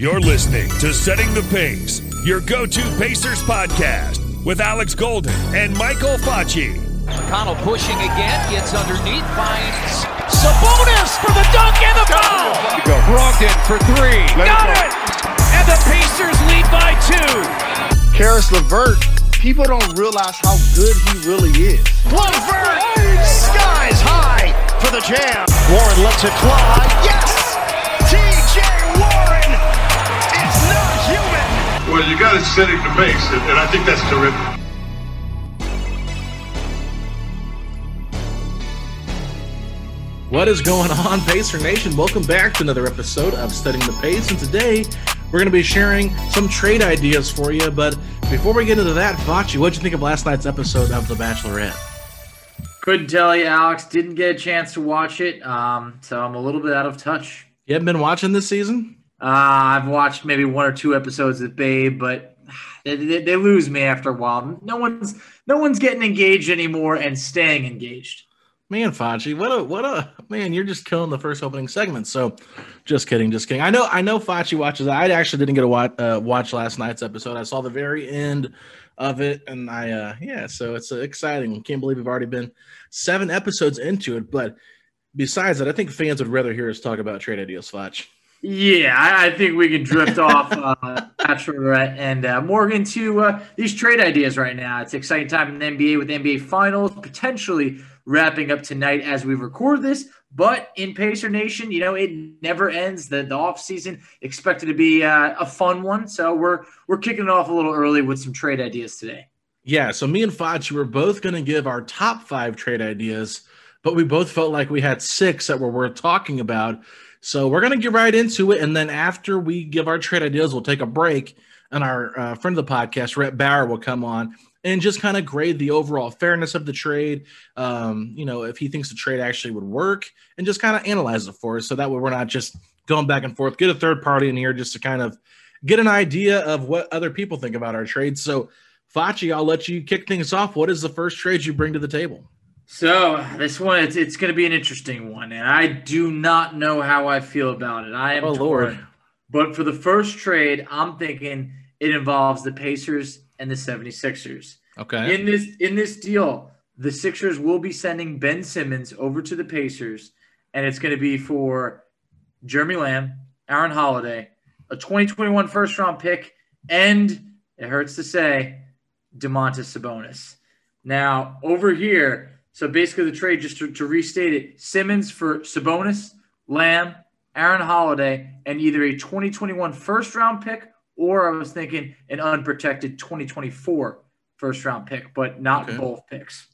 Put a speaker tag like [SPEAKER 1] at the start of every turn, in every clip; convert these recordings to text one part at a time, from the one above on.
[SPEAKER 1] You're listening to Setting the Pace, your go to Pacers podcast with Alex Golden and Michael Facci.
[SPEAKER 2] McConnell pushing again, gets underneath, finds Sabonis for the dunk and the foul. Brogdon for three. Got it! And the Pacers lead by two.
[SPEAKER 3] Caris LeVert, people don't realize how good he really is.
[SPEAKER 4] LeVert, skies high for the jam. Warren lets it fly. Yes!
[SPEAKER 5] Well, you got to set it the pace, and and I think that's terrific.
[SPEAKER 6] What is going on, Pacer Nation? Welcome back to another episode of Setting the Pace. And today we're going to be sharing some trade ideas for you. But before we get into that, Facci, what'd you think of last night's episode of The Bachelorette?
[SPEAKER 7] Couldn't tell you, Alex. Didn't get a chance to watch it, um, so I'm a little bit out of touch.
[SPEAKER 6] You haven't been watching this season?
[SPEAKER 7] Uh, I've watched maybe one or two episodes of Babe, but they, they, lose me after a while. No one's no one's getting engaged anymore and staying engaged.
[SPEAKER 6] Man, Facci, what a what a man! You're just killing the first opening segment. So, just kidding, just kidding. I know, I know. Facci watches. I actually didn't get to watch uh, watch last night's episode. I saw the very end of it, and I uh yeah. So it's uh, exciting. Can't believe we've already been seven episodes into it. But besides that, I think fans would rather hear us talk about trade ideas, Facci.
[SPEAKER 7] Yeah, I, I think we can drift off uh, Bachelorette and uh, more into uh, these trade ideas right now. It's an exciting time in the NBA with NBA Finals potentially wrapping up tonight as we record this. But in Pacer Nation, you know, it never ends. The, the off season expected to be uh, a fun one. So we're we're kicking it off a little early with some trade ideas today.
[SPEAKER 6] Yeah, so me and Facci were both going to give our top five trade ideas, but we both felt like we had six that were worth talking about. So we're going to get right into it. And then after we give our trade ideas, we'll take a break. And our uh, friend of the podcast, Rhett Bauer, will come on and just kind of grade the overall fairness of the trade. Um, you know, if he thinks the trade actually would work and just kind of analyze it for us. So that way we're not just going back and forth. Get a third party in here just to kind of get an idea of what other people think about our trade. So, Facci, I'll let you kick things off. What is the first trade you bring to the table?
[SPEAKER 7] So this one, it's, it's going to be an interesting one, and I do not know how I feel about it. I am
[SPEAKER 6] Oh,
[SPEAKER 7] torn.
[SPEAKER 6] Lord.
[SPEAKER 7] But for the first trade, I'm thinking it involves the Pacers and the 76ers.
[SPEAKER 6] Okay.
[SPEAKER 7] In this in this deal, the Sixers will be sending Ben Simmons over to the Pacers, and it's going to be for Jeremy Lamb, Aaron Holiday, a 2021 first round pick, and it hurts to say, Domantas Sabonis. Now over here, so basically the trade, just to, to restate it, Simmons for Sabonis, Lamb, Aaron Holiday, and either a 2021 first round pick or I was thinking an unprotected 2024 first round pick, but not
[SPEAKER 6] Okay.
[SPEAKER 7] both picks.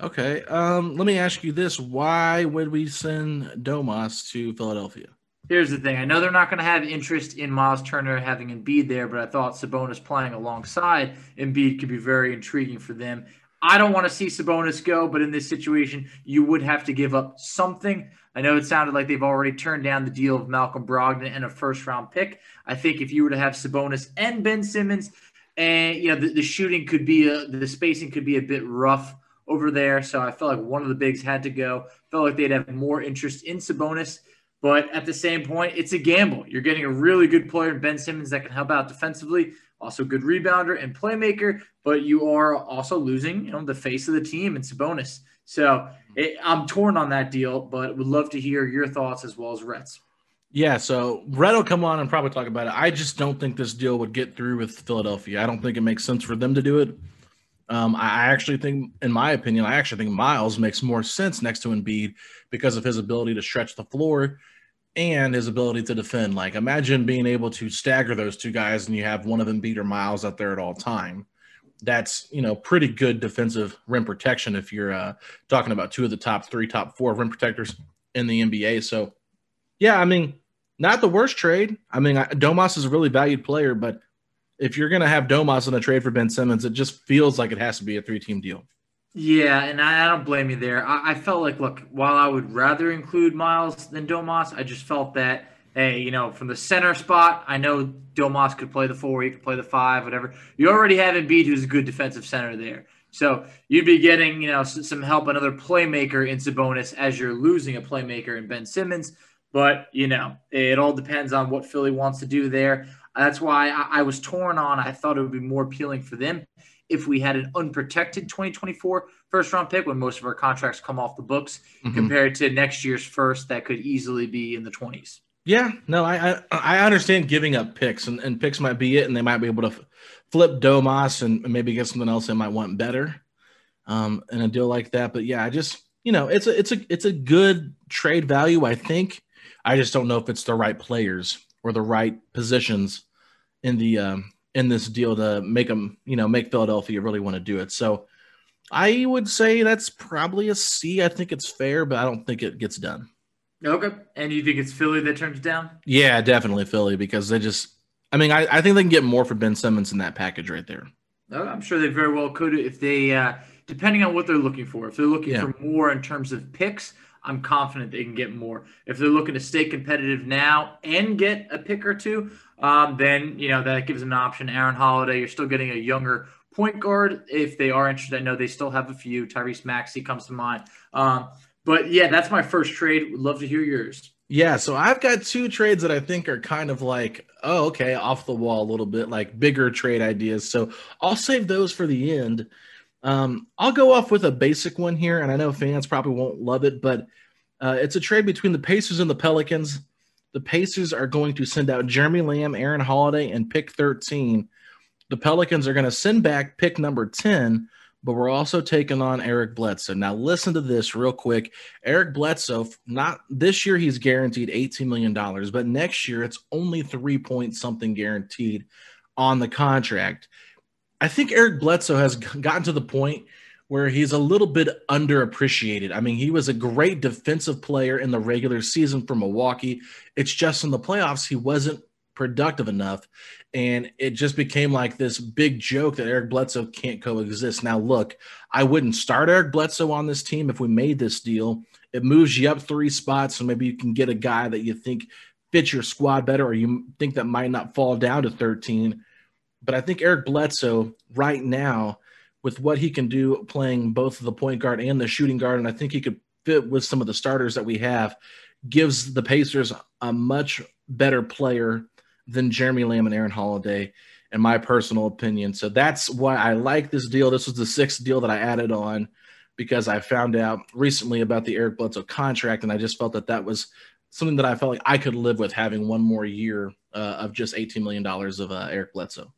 [SPEAKER 6] Okay. Um, let me ask you this: Why would we send Domas to Philadelphia?
[SPEAKER 7] Here's the thing. I know they're not going to have interest in Miles Turner having Embiid there, but I thought Sabonis playing alongside Embiid could be very intriguing for them. I don't want to see Sabonis go, but in this situation, you would have to give up something. I know it sounded like they've already turned down the deal of Malcolm Brogdon and a first round pick. I think if you were to have Sabonis and Ben Simmons, and you know the, the shooting could be a, the spacing could be a bit rough over there. So I felt like one of the bigs had to go. Felt like they'd have more interest in Sabonis. But at the same point, it's a gamble. You're getting a really good player in Ben Simmons that can help out defensively, also good rebounder and playmaker, but you are also losing, you know, the face of the team in Sabonis. So it, I'm torn on that deal, but would love to hear your thoughts as well as Rhett's.
[SPEAKER 6] Yeah, so Rhett will come on and probably talk about it. I just don't think this deal would get through with Philadelphia. I don't think it makes sense for them to do it. Um, I actually think, in my opinion, I actually think Miles makes more sense next to Embiid because of his ability to stretch the floor and his ability to defend. Like, imagine being able to stagger those two guys and you have one of them beat or Miles out there at all time. That's you know pretty good defensive rim protection if you're uh, talking about two of the top three, top four rim protectors in the NBA. So, yeah, I mean, not the worst trade. I mean, Domas is a really valued player, but if you're to have Domas in a trade for Ben Simmons, it just feels like it has to be a three team deal.
[SPEAKER 7] Yeah, and I, I, don't blame you there. I, I, felt like, look, while I would rather include Miles than Domas, I just felt that, hey, you know, from the center spot, I know Domas could play the four, he could play the five, whatever. You already have Embiid, who's a good defensive center there. So you'd be getting, you know, some help, another playmaker in Sabonis as you're losing a playmaker in Ben Simmons. But, you know, it all depends on what Philly wants to do there. That's why I, I was torn on. I thought it would be more appealing for them if we had an unprotected 2024 first round pick when most of our contracts come off the books mm-hmm. compared to next year's first that could easily be in the 20s.
[SPEAKER 6] Yeah, no, I I, I understand giving up picks and, and picks might be it, and they might be able to f- flip Domas and maybe get something else they might want better um, in a deal like that. But yeah, I just you know it's a it's a it's a good trade value. I think I just don't know if it's the right players or the right positions in the um, in this deal to make them, you know, make Philadelphia really want to do it. So I would say that's probably a C. I think it's fair, but I don't think it gets done.
[SPEAKER 7] Okay. And you think it's Philly that turns it down?
[SPEAKER 6] Yeah, definitely Philly because they just, I mean, I, I think they can get more for Ben Simmons in that package right there.
[SPEAKER 7] I'm sure they very well could if they, uh, depending on what they're looking for. If they're looking yeah. for more in terms of picks, I'm confident they can get more. If they're looking to stay competitive now and get a pick or two, um, then you know that gives an option. Aaron Holiday, you're still getting a younger point guard if they are interested. I know they still have a few. Tyrese Maxey comes to mind. Um, but yeah, that's my first trade. Would love to hear yours.
[SPEAKER 6] Yeah, so I've got two trades that I think are kind of like, oh, okay, off the wall a little bit, like bigger trade ideas. So I'll save those for the end. Um, I'll go off with a basic one here, and I know fans probably won't love it, but uh, it's a trade between the Pacers and the Pelicans. The Pacers are going to send out Jeremy Lamb, Aaron Holiday, and pick 13. The Pelicans are going to send back pick number 10, but we're also taking on Eric Bledsoe. Now, listen to this real quick. Eric Bledsoe, not this year, he's guaranteed $18 million, but next year, it's only three point something guaranteed on the contract. I think Eric Bledsoe has gotten to the point where he's a little bit underappreciated. I mean, he was a great defensive player in the regular season for Milwaukee. It's just in the playoffs, he wasn't productive enough. And it just became like this big joke that Eric Bledsoe can't coexist. Now, look, I wouldn't start Eric Bledsoe on this team if we made this deal. It moves you up three spots, so maybe you can get a guy that you think fits your squad better, or you think that might not fall down to 13 but I think Eric Bledsoe right now, with what he can do playing both the point guard and the shooting guard, and I think he could fit with some of the starters that we have, gives the Pacers a much better player than Jeremy Lamb and Aaron Holiday, in my personal opinion. So that's why I like this deal. This was the sixth deal that I added on because I found out recently about the Eric Bledsoe contract, and I just felt that that was something that I felt like I could live with having one more year uh, of just $18 million of uh, Eric Bledsoe.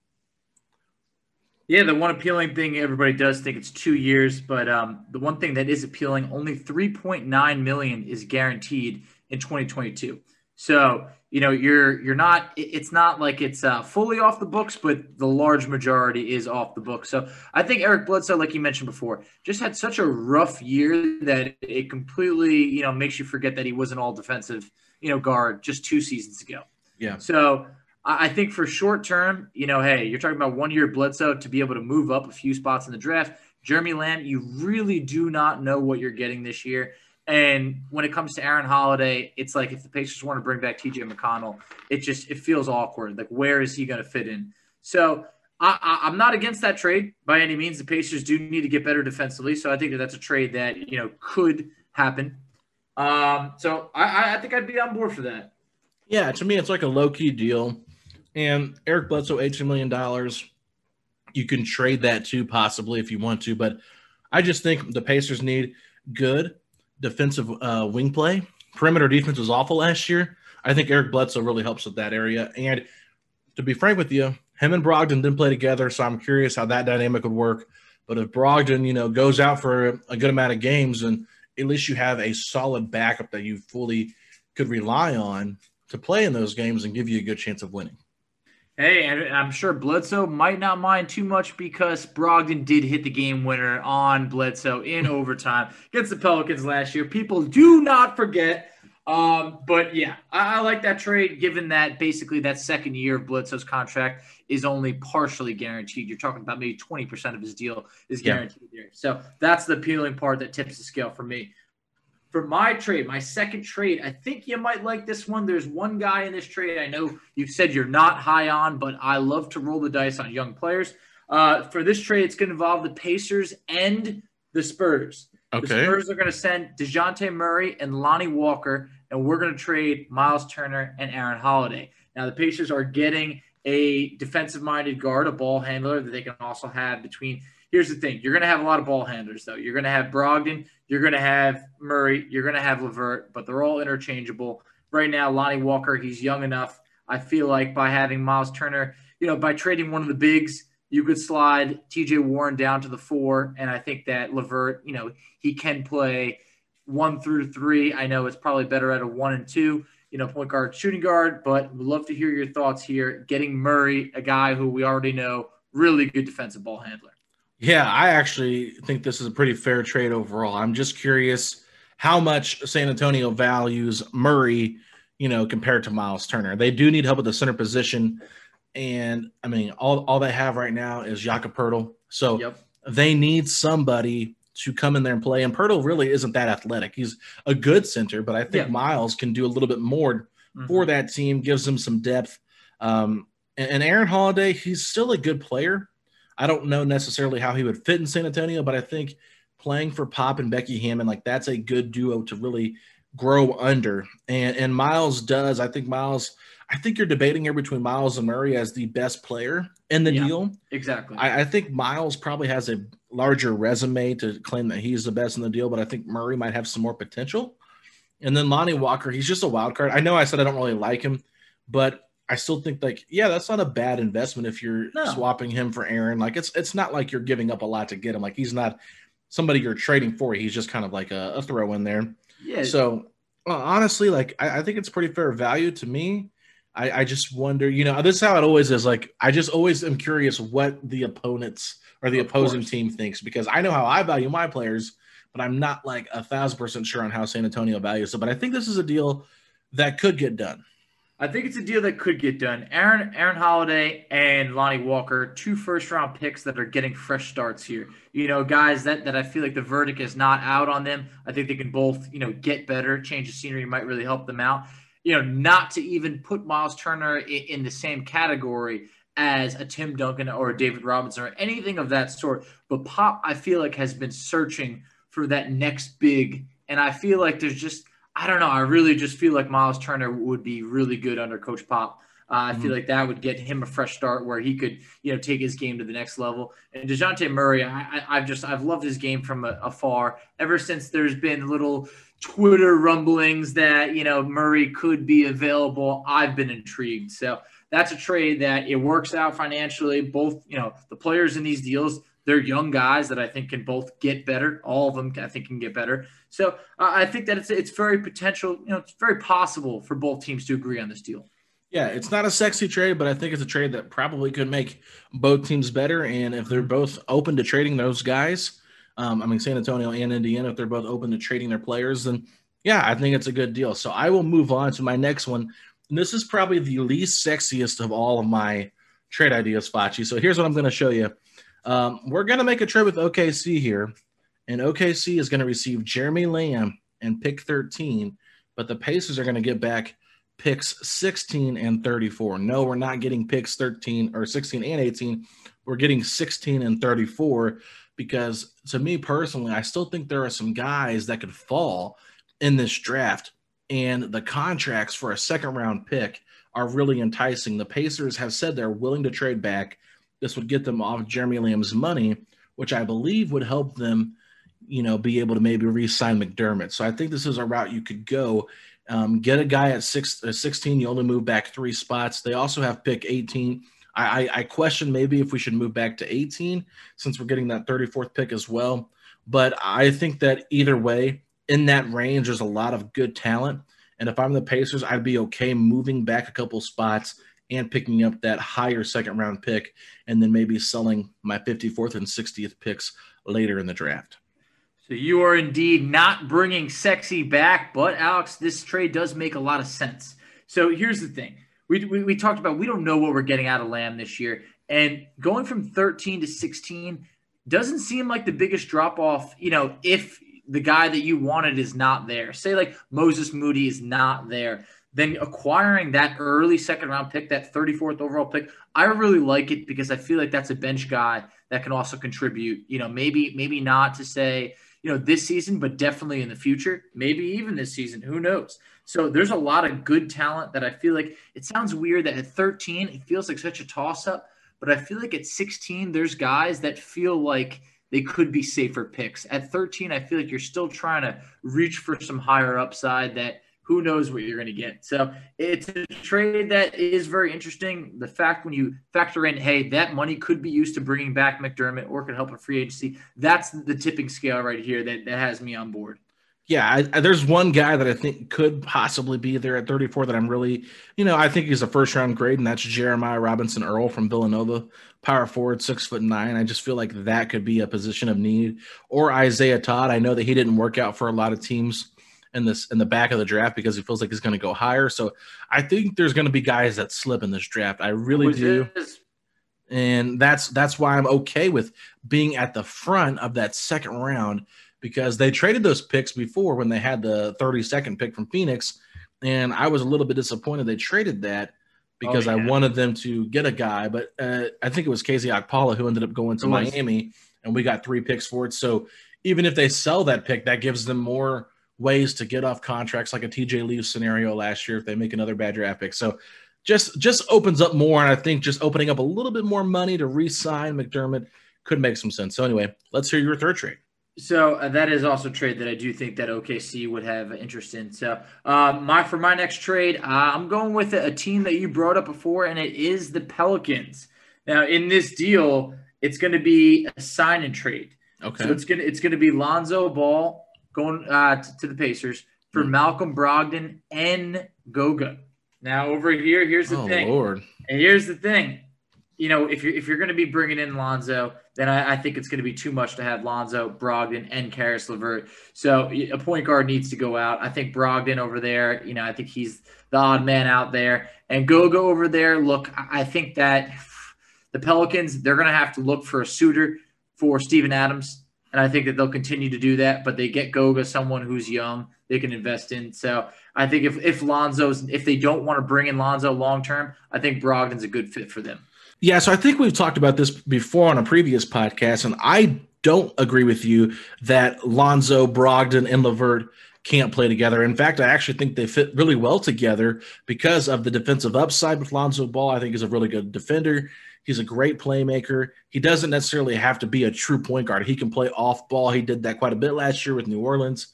[SPEAKER 7] Yeah, the one appealing thing everybody does think it's two years, but um, the one thing that is appealing, only 3.9 million is guaranteed in 2022. So you know you're you're not it's not like it's uh, fully off the books, but the large majority is off the books. So I think Eric Bledsoe, like you mentioned before, just had such a rough year that it completely you know makes you forget that he was an all defensive you know guard just two seasons ago.
[SPEAKER 6] Yeah.
[SPEAKER 7] So I think for short term, you know, hey, you're talking about one year Bledsoe to be able to move up a few spots in the draft. Jeremy Lamb, you really do not know what you're getting this year. And when it comes to Aaron Holiday, it's like if the Pacers want to bring back TJ McConnell, it just it feels awkward. Like where is he going to fit in? So I, am not against that trade by any means. The Pacers do need to get better defensively, so I think that that's a trade that you know could happen. Um, so I, I think I'd be on board for that.
[SPEAKER 6] Yeah, to me, it's like a low key deal. And Eric Bledsoe, $18 million. You can trade that too, possibly, if you want to. But I just think the Pacers need good defensive uh, wing play. Perimeter defense was awful last year. I think Eric Bledsoe really helps with that area. And to be frank with you, him and Brogdon didn't play together, so I'm curious how that dynamic would work. But if Brogdon, you know, goes out for a good amount of games, and at least you have a solid backup that you fully could rely on to play in those games and give you a good chance of winning.
[SPEAKER 7] Hey, and I'm sure Bledsoe might not mind too much because Brogdon did hit the game winner on Bledsoe in overtime against the Pelicans last year. People do not forget. Um, but yeah, I, I, like that trade given that basically that second year of Bledsoe's contract is only partially guaranteed. You're talking about maybe 20% of his deal is guaranteed yeah. there. So that's the appealing part that tips the scale for me for my trade, my second trade, I think you might like this one. There's one guy in this trade I know you've said you're not high on, but I love to roll the dice on young players. Uh, for this trade, it's going to involve the Pacers and the Spurs. Okay. The Spurs are going to send Dejounte Murray and Lonnie Walker, and we're going to trade Miles Turner and Aaron Holiday. Now, the Pacers are getting a defensive minded guard, a ball handler that they can also have between here's the thing: you're going to have a lot of ball handlers, though. You're going to have Brogdon, you're going to have Murray, you're going to have LeVert, but they're all interchangeable. Right now, Lonnie Walker, he's young enough. I feel like by having Miles Turner, you know, by trading one of the bigs, you could slide T.J. Warren down to the four, and I think that LeVert, you know, he can play one through three. I know it's probably better at a one and two you know, point guard, shooting guard, but would love to hear your thoughts here. Getting Murray, a guy who we already know, really good defensive ball handler.
[SPEAKER 6] Yeah, I actually think this is a pretty fair trade overall. I'm just curious how much San Antonio values Murray, you know, compared to Miles Turner. They do need help at the center position. And I mean, all, all they have right now is Jakob Poeltl. So yep. they need somebody to come in there and play. And Poeltl really isn't that athletic. He's a good center, but I think yeah. Miles can do a little bit more mm-hmm. for that team, gives them some depth. Um, and, and Aaron Holiday, he's still a good player I don't know necessarily how he would fit in San Antonio, but I think playing for Pop and Becky Hammon, like that's a good duo to really grow under. And and Miles does. I think Miles. I think you're debating here between Miles and Murray as the best player in the yeah, deal.
[SPEAKER 7] Exactly.
[SPEAKER 6] I, I, think Miles probably has a larger resume to claim that he's the best in the deal, but I think Murray might have some more potential. And then Lonnie Walker, he's just a wild card. I know I said I don't really like him, but I still think like yeah, that's not a bad investment if you're no. swapping him for Aaron. Like it's it's not like you're giving up a lot to get him. Like he's not somebody you're trading for. He's just kind of like a, a throw in there. Yeah. So uh, honestly, like I, I, think it's pretty fair value to me. I, I just wonder, you know, this is how it always is. Like I just always am curious what the opponents or the of opposing course. team thinks because I know how I value my players, but I'm not like a thousand percent sure on how San Antonio values it. But I think this is a deal that could get done.
[SPEAKER 7] I think it's a deal that could get done. Aaron Aaron Holiday and Lonnie Walker, two first round picks that are getting fresh starts here. You know, guys that, that I feel like the verdict is not out on them. I think they can both, you know, get better. Change of scenery might really help them out. You know, not to even put Miles Turner in, in the same category as a Tim Duncan or a David Robinson or anything of that sort. But Pop, I feel like, has been searching for that next big. And I feel like there's just I don't know. I really just feel like Miles Turner would be really good under Coach Pop. Uh, I mm-hmm. feel like that would get him a fresh start where he could, you know, take his game to the next level. And Dejounte Murray, I, have just I've loved his game from afar ever since there's been little Twitter rumblings that you know Murray could be available. I've been intrigued. So that's a trade that it works out financially. Both you know the players in these deals they're young guys that I think can both get better. All of them, I think, can get better. So uh, I think that it's it's very potential. You know, it's very possible for both teams to agree on this deal.
[SPEAKER 6] Yeah, it's not a sexy trade, but I think it's a trade that probably could make both teams better. And if they're both open to trading those guys, um, I mean San Antonio and Indiana, if they're both open to trading their players, then yeah, I think it's a good deal. So I will move on to my next one. And this is probably the least sexiest of all of my trade ideas, Facci. So here's what I'm going to show you. Um, we're going to make a trade with OKC here, and OKC is going to receive Jeremy Lamb and pick 13, but the Pacers are going to get back picks 16 and 34. No, we're not getting picks 13 or 16 and 18. we're getting 16 and 34 because to me personally, I still think there are some guys that could fall in this draft. And the contracts for a second round pick are really enticing. The Pacers have said they're willing to trade back. This would get them off Jeremy Lamb's money, which I believe would help them, you know, be able to maybe re-sign McDermott. So I think this is a route you could go. Um, get a guy at six, uh, 16, you only move back three spots. They also have pick 18. I, I, I question maybe if we should move back to 18 since we're getting that 34th pick as well. But I think that either way, in that range, there's a lot of good talent. And if I'm the Pacers, I'd be okay moving back a couple spots and picking up that higher second round pick and then maybe selling my 54th and 60th picks later in the draft.
[SPEAKER 7] So you are indeed not bringing sexy back, but Alex, this trade does make a lot of sense. So here's the thing. We, we, we talked about we don't know what we're getting out of Lamb this year. And going from 13 to 16 doesn't seem like the biggest drop off, you know, if the guy that you wanted is not there. Say like Moses Moody is not there. Then acquiring that early second round pick, that 34th overall pick, I really like it because I feel like that's a bench guy that can also contribute. You know, maybe maybe not to say you know, this season, but definitely in the future, maybe even this season. Who knows? So there's a lot of good talent that I feel like it sounds weird that at 13, it feels like such a toss up, but I feel like at 16, there's guys that feel like they could be safer picks. At 13, I feel like you're still trying to reach for some higher upside that who knows what you're going to get. So it's a trade that is very interesting. The fact when you factor in, hey, that money could be used to bringing back McDermott or could help a free agency. That's the tipping scale right here that, that has me on board.
[SPEAKER 6] Yeah, I, I, there's one guy that I think could possibly be there at 34 that I'm really, you know, I think he's a first round grade, and that's Jeremiah Robinson Earl from Villanova, power forward, six foot nine. I just feel like that could be a position of need. Or Isaiah Todd. I know that he didn't work out for a lot of teams in this in the back of the draft because he feels like he's going to go higher. So I think there's going to be guys that slip in this draft. I really Which do. Is- and that's that's why I'm okay with being at the front of that second round because they traded those picks before when they had the 32nd pick from Phoenix and I was a little bit disappointed they traded that because oh, yeah. I wanted them to get a guy, but uh, I think it was KZ Okpala who ended up going to Miami, and we got three picks for it. So even if they sell that pick, that gives them more ways to get off contracts like a TJ Leaf scenario last year if they make another bad draft pick. So just just opens up more, and I think just opening up a little bit more money to re-sign McDermott could make some sense. So anyway, let's hear your third trade.
[SPEAKER 7] So uh, that is also a trade that I do think that OKC would have interest in. So uh, my for my next trade, uh, I'm going with a, a team that you brought up before, and it is the Pelicans. Now in this deal, it's going to be a sign and trade. Okay. So it's gonna it's gonna be Lonzo Ball going uh, to, to the Pacers for mm. Malcolm Brogdon and Goga. Now over here, here's the oh, thing. Lord. And here's the thing. You know, if you're if you're going to be bringing in Lonzo, then I, I think it's going to be too much to have Lonzo, Brogdon, and Caris LeVert. So a point guard needs to go out. I think Brogdon over there. You know, I think he's the odd man out there, and Goga over there. Look, I think that the Pelicans they're going to have to look for a suitor for Steven Adams and I think that they'll continue to do that. But they get Goga, someone who's young, they can invest in. So I think if if Lonzo's if they don't want to bring in Lonzo long term, I think Brogdon's a good fit for them.
[SPEAKER 6] Yeah, so I think we've talked about this before on a previous podcast, and I don't agree with you that Lonzo, Brogdon, and LeVert can't play together. In fact, I actually think they fit really well together because of the defensive upside with Lonzo Ball. I think he's a really good defender. He's a great playmaker. He doesn't necessarily have to be a true point guard. He can play off ball. He did that quite a bit last year with New Orleans,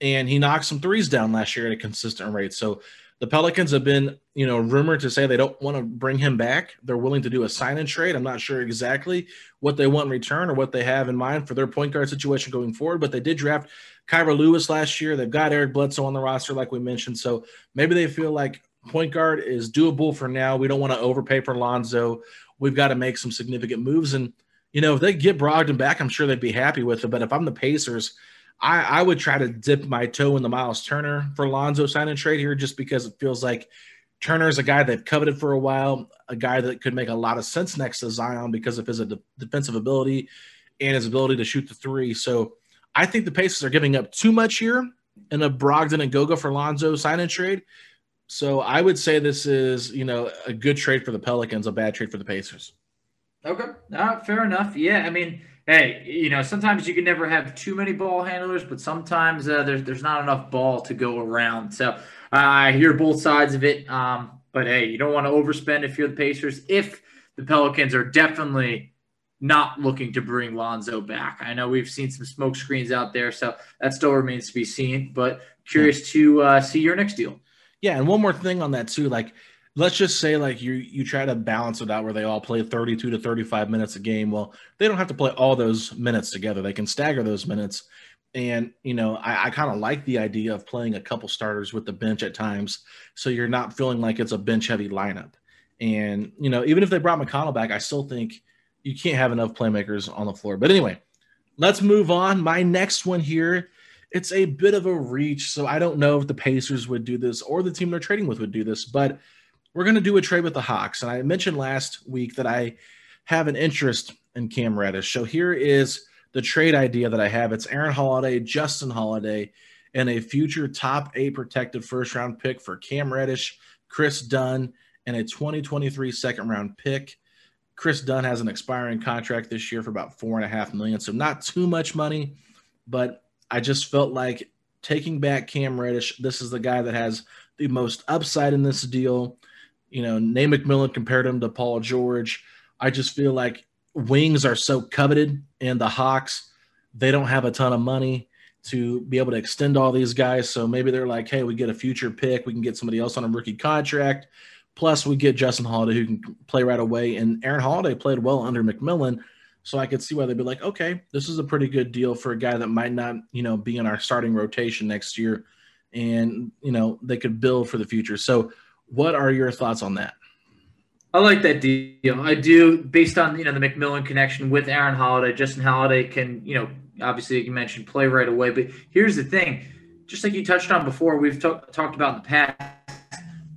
[SPEAKER 6] and he knocked some threes down last year at a consistent rate. So the Pelicans have been, you know, rumored to say they don't want to bring him back. They're willing to do a sign and trade. I'm not sure exactly what they want in return or what they have in mind for their point guard situation going forward, but they did draft Kira Lewis last year. They've got Eric Bledsoe on the roster, like we mentioned. So maybe they feel like point guard is doable for now. We don't want to overpay for Lonzo we've got to make some significant moves. And, you know, if they get Brogdon back, I'm sure they'd be happy with it. But if I'm the Pacers, I, I would try to dip my toe in the Miles Turner for Lonzo sign and trade here just because it feels like Turner is a guy they've coveted for a while, a guy that could make a lot of sense next to Zion because of his uh, de- defensive ability and his ability to shoot the three. So I think the Pacers are giving up too much here in a Brogdon and Goga for Lonzo sign and trade. So I would say this is, you know, a good trade for the Pelicans, a bad trade for the Pacers.
[SPEAKER 7] Okay, uh, fair enough. Yeah, I mean, hey, you know, sometimes you can never have too many ball handlers, but sometimes uh, there's there's not enough ball to go around. So uh, I hear both sides of it. Um, but hey, you don't want to overspend if you're the Pacers. If the Pelicans are definitely not looking to bring Lonzo back. I know we've seen some smoke screens out there, so that still remains to be seen. But curious to uh, see your next deal.
[SPEAKER 6] Yeah, and one more thing on that too, like let's just say like you you try to balance it out where they all play 32 to 35 minutes a game. Well they don't have to play all those minutes together. They can stagger those minutes. And you know i, I kind of like the idea of playing a couple starters with the bench at times so you're not feeling like it's a bench heavy lineup. And you know even if they brought mcconnell back i still think you can't have enough playmakers on the floor. But anyway let's move on. My next one here it's a bit of a reach so i don't know if the pacers would do this or the team they're trading with would do this but we're going to do a trade with the Hawks. And I mentioned last week that I have an interest in Cam Reddish. So here is the trade idea that I have it's Aaron Holiday, Justin Holiday, and a future top eight protected first round pick for Cam Reddish, Kris Dunn, and a 2023 second round pick. Kris Dunn has an expiring contract this year for about four and a half million, so not too much money, but I just felt like taking back Cam Reddish. This is the guy that has the most upside in this deal. You know, Nate McMillan compared him to Paul George. I just feel like wings are so coveted, and the Hawks, they don't have a ton of money to be able to extend all these guys. So maybe they're like, hey, we get a future pick. We can get somebody else on a rookie contract. Plus, we get Justin Holiday who can play right away. And Aaron Holiday played well under McMillan. So I could see why they'd be like, okay, this is a pretty good deal for a guy that might not, you know, be in our starting rotation next year. And, you know, they could build for the future. So what are your thoughts on that?
[SPEAKER 7] I like that deal. I do, based on you know the McMillan connection with Aaron Holiday. Justin Holiday can, you know, obviously you mentioned, play right away. But here's the thing: just like you touched on before, we've t- talked about in the past.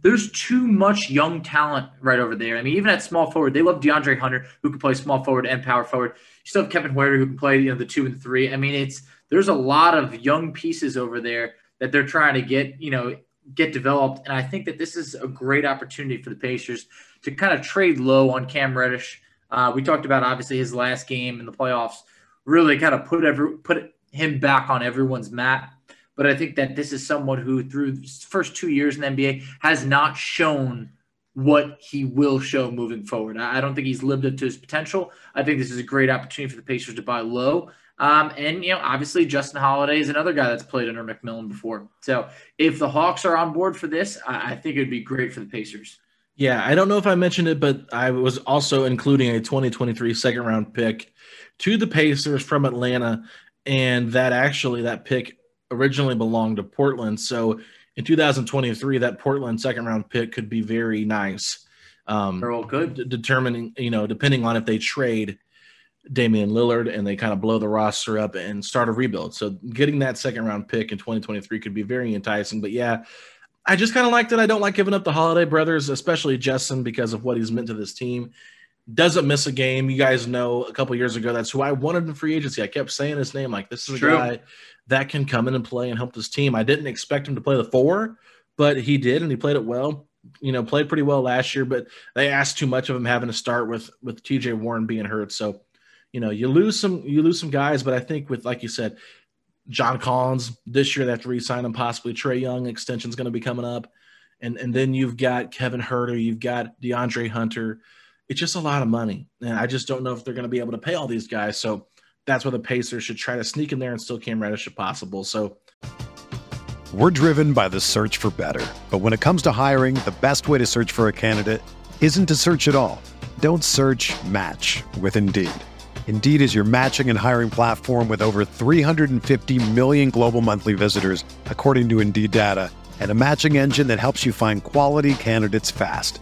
[SPEAKER 7] There's too much young talent right over there. I mean, even at small forward, they love DeAndre Hunter, who can play small forward and power forward. You still have Kevin Huerter, who can play you know the two and three. I mean, it's there's a lot of young pieces over there that they're trying to get you know get developed. And I think that this is a great opportunity for the Pacers to kind of trade low on Cam Reddish. Uh, we talked about obviously his last game in the playoffs really kind of put every put him back on everyone's map. But I think that this is someone who, through first two years in the NBA, has not shown what he will show moving forward. I don't think he's lived up to his potential. I think this is a great opportunity for the Pacers to buy low. Um, and you know, obviously Justin Holiday is another guy that's played under McMillan before. So if the Hawks are on board for this, I, I think it would be great for the Pacers.
[SPEAKER 6] Yeah, I don't know if I mentioned it, but I was also including a 2023 second round pick to the Pacers from Atlanta, and that actually that pick originally belonged to Portland. So in 2023, that Portland second round pick could be very nice.
[SPEAKER 7] Um, They're all good.
[SPEAKER 6] D- determining, you know, depending on if they trade Damian Lillard and they kind of blow the roster up and start a rebuild. So getting that second round pick in 2023 could be very enticing. But yeah, I just kind of liked it. I don't like giving up the Holiday brothers, especially Justin, because of what he's meant to this team. Doesn't miss a game. You guys know a couple years ago that's who I wanted in free agency. I kept saying his name like this is True. a guy that can come in and play and help this team. I didn't expect him to play the four, but he did and he played it well. You know, played pretty well last year, but they asked too much of him having to start with with TJ Warren being hurt. So you know, you lose some you lose some guys, but I think with like you said, John Collins this year they have to re-sign him, possibly Trae Young extension is going to be coming up, and and then you've got Kevin Huerter, you've got DeAndre Hunter. It's just a lot of money, and I just don't know if they're going to be able to pay all these guys. So that's why the Pacers should try to sneak in there and still Cam Reddish if possible. So.
[SPEAKER 8] We're driven by the search for better. But when it comes to hiring, the best way to search for a candidate isn't to search at all. Don't search match with Indeed. Indeed is your matching and hiring platform with over 350 million global monthly visitors, according to Indeed data, and a matching engine that helps you find quality candidates fast.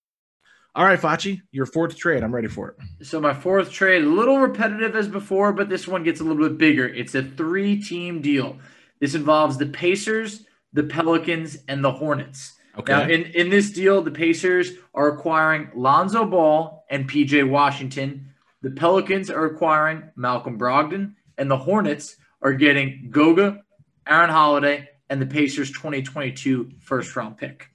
[SPEAKER 6] All right, Facci, your fourth trade. I'm ready for it.
[SPEAKER 7] So my fourth trade, a little repetitive as before, but this one gets a little bit bigger. It's a three-team deal. This involves the Pacers, the Pelicans, and the Hornets.
[SPEAKER 6] Okay.
[SPEAKER 7] Now, in, in this deal, the Pacers are acquiring Lonzo Ball and PJ Washington. The Pelicans are acquiring Malcolm Brogdon, and the Hornets are getting Goga, Aaron Holiday, and the Pacers 2022 first round pick.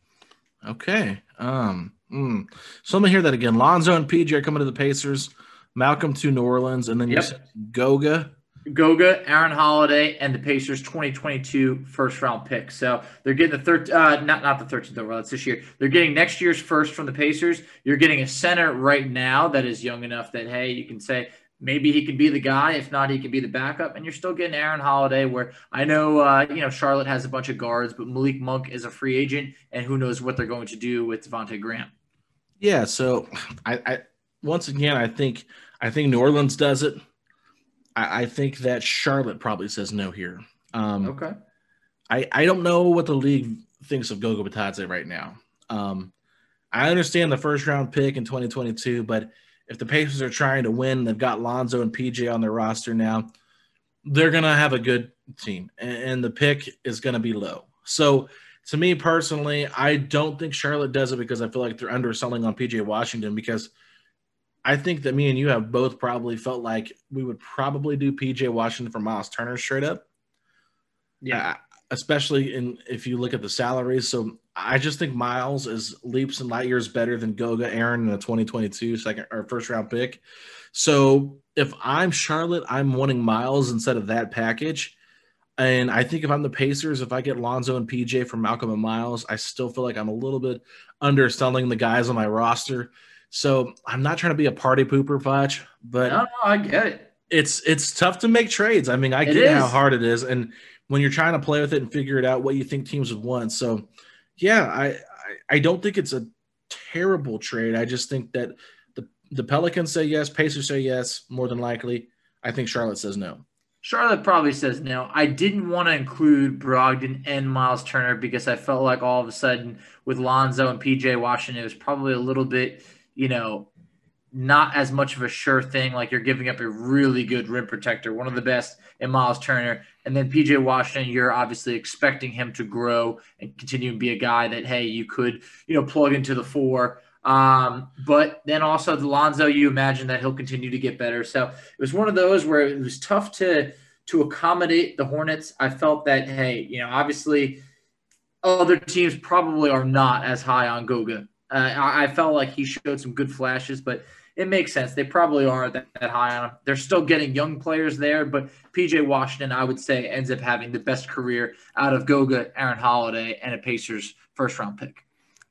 [SPEAKER 6] Okay. Um, mm. So let me hear that again. Lonzo and PJ are coming to the Pacers, Malcolm to New Orleans, and then you
[SPEAKER 7] Yep.
[SPEAKER 6] Goga.
[SPEAKER 7] Goga, Aaron Holiday, and the Pacers 2022 first round pick. So they're getting the third, uh, not not the 13th overall. It's this year. They're getting next year's first from the Pacers. You're getting a center right now that is young enough that hey, you can say maybe he could be the guy. If not, he could be the backup. And you're still getting Aaron Holiday. Where I know, uh, you know, Charlotte has a bunch of guards, but Malik Monk is a free agent, and who knows what they're going to do with Devonte' Graham.
[SPEAKER 6] Yeah. So I, I once again, I think I think New Orleans does it. I, I think that Charlotte probably says no here. Um,
[SPEAKER 7] Okay.
[SPEAKER 6] I, I don't know what the league thinks of Goga Bitadze right now. Um, I understand the first round pick in 2022, but if the Pacers are trying to win, they've got Lonzo and PJ on their roster now. They're going to have a good team, and, the pick is going to be low. So, to me personally, I don't think Charlotte does it because I feel like they're underselling on PJ Washington because I think that me and you have both probably felt like we would probably do PJ Washington for Miles Turner straight up.
[SPEAKER 7] Yeah.
[SPEAKER 6] Uh, especially in if you look at the salaries. So I just think Miles is leaps and light years better than Goga Aaron in a 2022 second or first round pick. So if I'm Charlotte, I'm wanting Miles instead of that package. And I think if I'm the Pacers, if I get Lonzo and PJ from Malcolm and Miles, I still feel like I'm a little bit underselling the guys on my roster. So I'm not trying to be a party pooper, Fudge, but
[SPEAKER 7] No, no, I get it.
[SPEAKER 6] it's it's tough to make trades. I mean, I
[SPEAKER 7] It
[SPEAKER 6] get how hard it is, and when you're trying to play with it and figure it out, what you think teams would want. So, yeah, I I, I don't think it's a terrible trade. I just think that the the Pelicans say yes, Pacers say yes, more than likely. I think Charlotte says no.
[SPEAKER 7] Charlotte probably says no. I didn't want to include Brogdon and Miles Turner because I felt like all of a sudden with Lonzo and PJ Washington, it was probably a little bit, you know, not as much of a sure thing. Like you're giving up a really good rim protector, one of the best in Miles Turner. And then PJ Washington, you're obviously expecting him to grow and continue to be a guy that, hey, you could, you know, plug into the four. Um, but then also the Lonzo, you imagine that he'll continue to get better. So it was one of those where it was tough to to accommodate the Hornets. I felt that, hey, you know, obviously other teams probably are not as high on Goga. Uh, I, I felt like he showed some good flashes, but it makes sense. They probably aren't that, that high on him. They're still getting young players there, but PJ Washington, I would say, ends up having the best career out of Goga, Aaron Holiday, and a Pacers first round pick.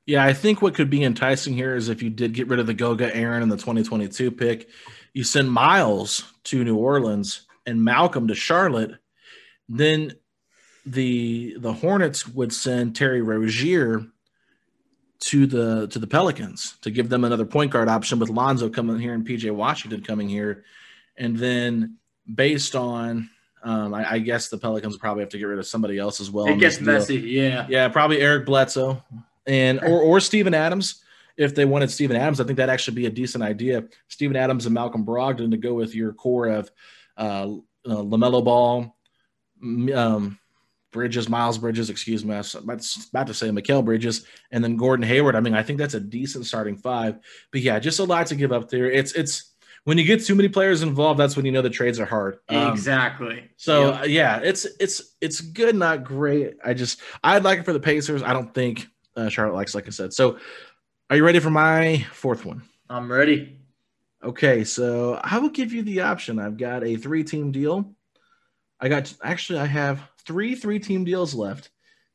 [SPEAKER 6] Yeah, I think what could be enticing here is if you did get rid of the Goga Aaron in the 2022 pick, you send Miles to New Orleans and Malcolm to Charlotte, then the the Hornets would send Terry Rozier to the to the Pelicans to give them another point guard option with Lonzo coming here and PJ Washington coming here, and then based on um, I, I guess the Pelicans probably have to get rid of somebody else as well.
[SPEAKER 7] It gets messy, yeah.
[SPEAKER 6] Yeah, probably Eric Bledsoe and or or Steven Adams. If they wanted Steven Adams, I think that'd actually be a decent idea. Steven Adams and Malcolm Brogdon to go with your core of uh, uh, Lamelo Ball, um, Bridges, Miles Bridges, excuse me, I was about to, say Mikal Bridges, and then Gordon Hayward. I mean, I think that's a decent starting five. But yeah, just a lot to give up there. It's it's when you get too many players involved, that's when you know the trades are hard. Um,
[SPEAKER 7] exactly.
[SPEAKER 6] so
[SPEAKER 7] Yep.
[SPEAKER 6] uh, yeah, it's it's it's good, not great. I just I'd like it for the Pacers. I don't think uh, Charlotte likes, like I said. So, are you ready for my fourth one?
[SPEAKER 7] I'm ready.
[SPEAKER 6] Okay, so I will give you the option. I've got a three team deal. I got actually I have three three team deals left.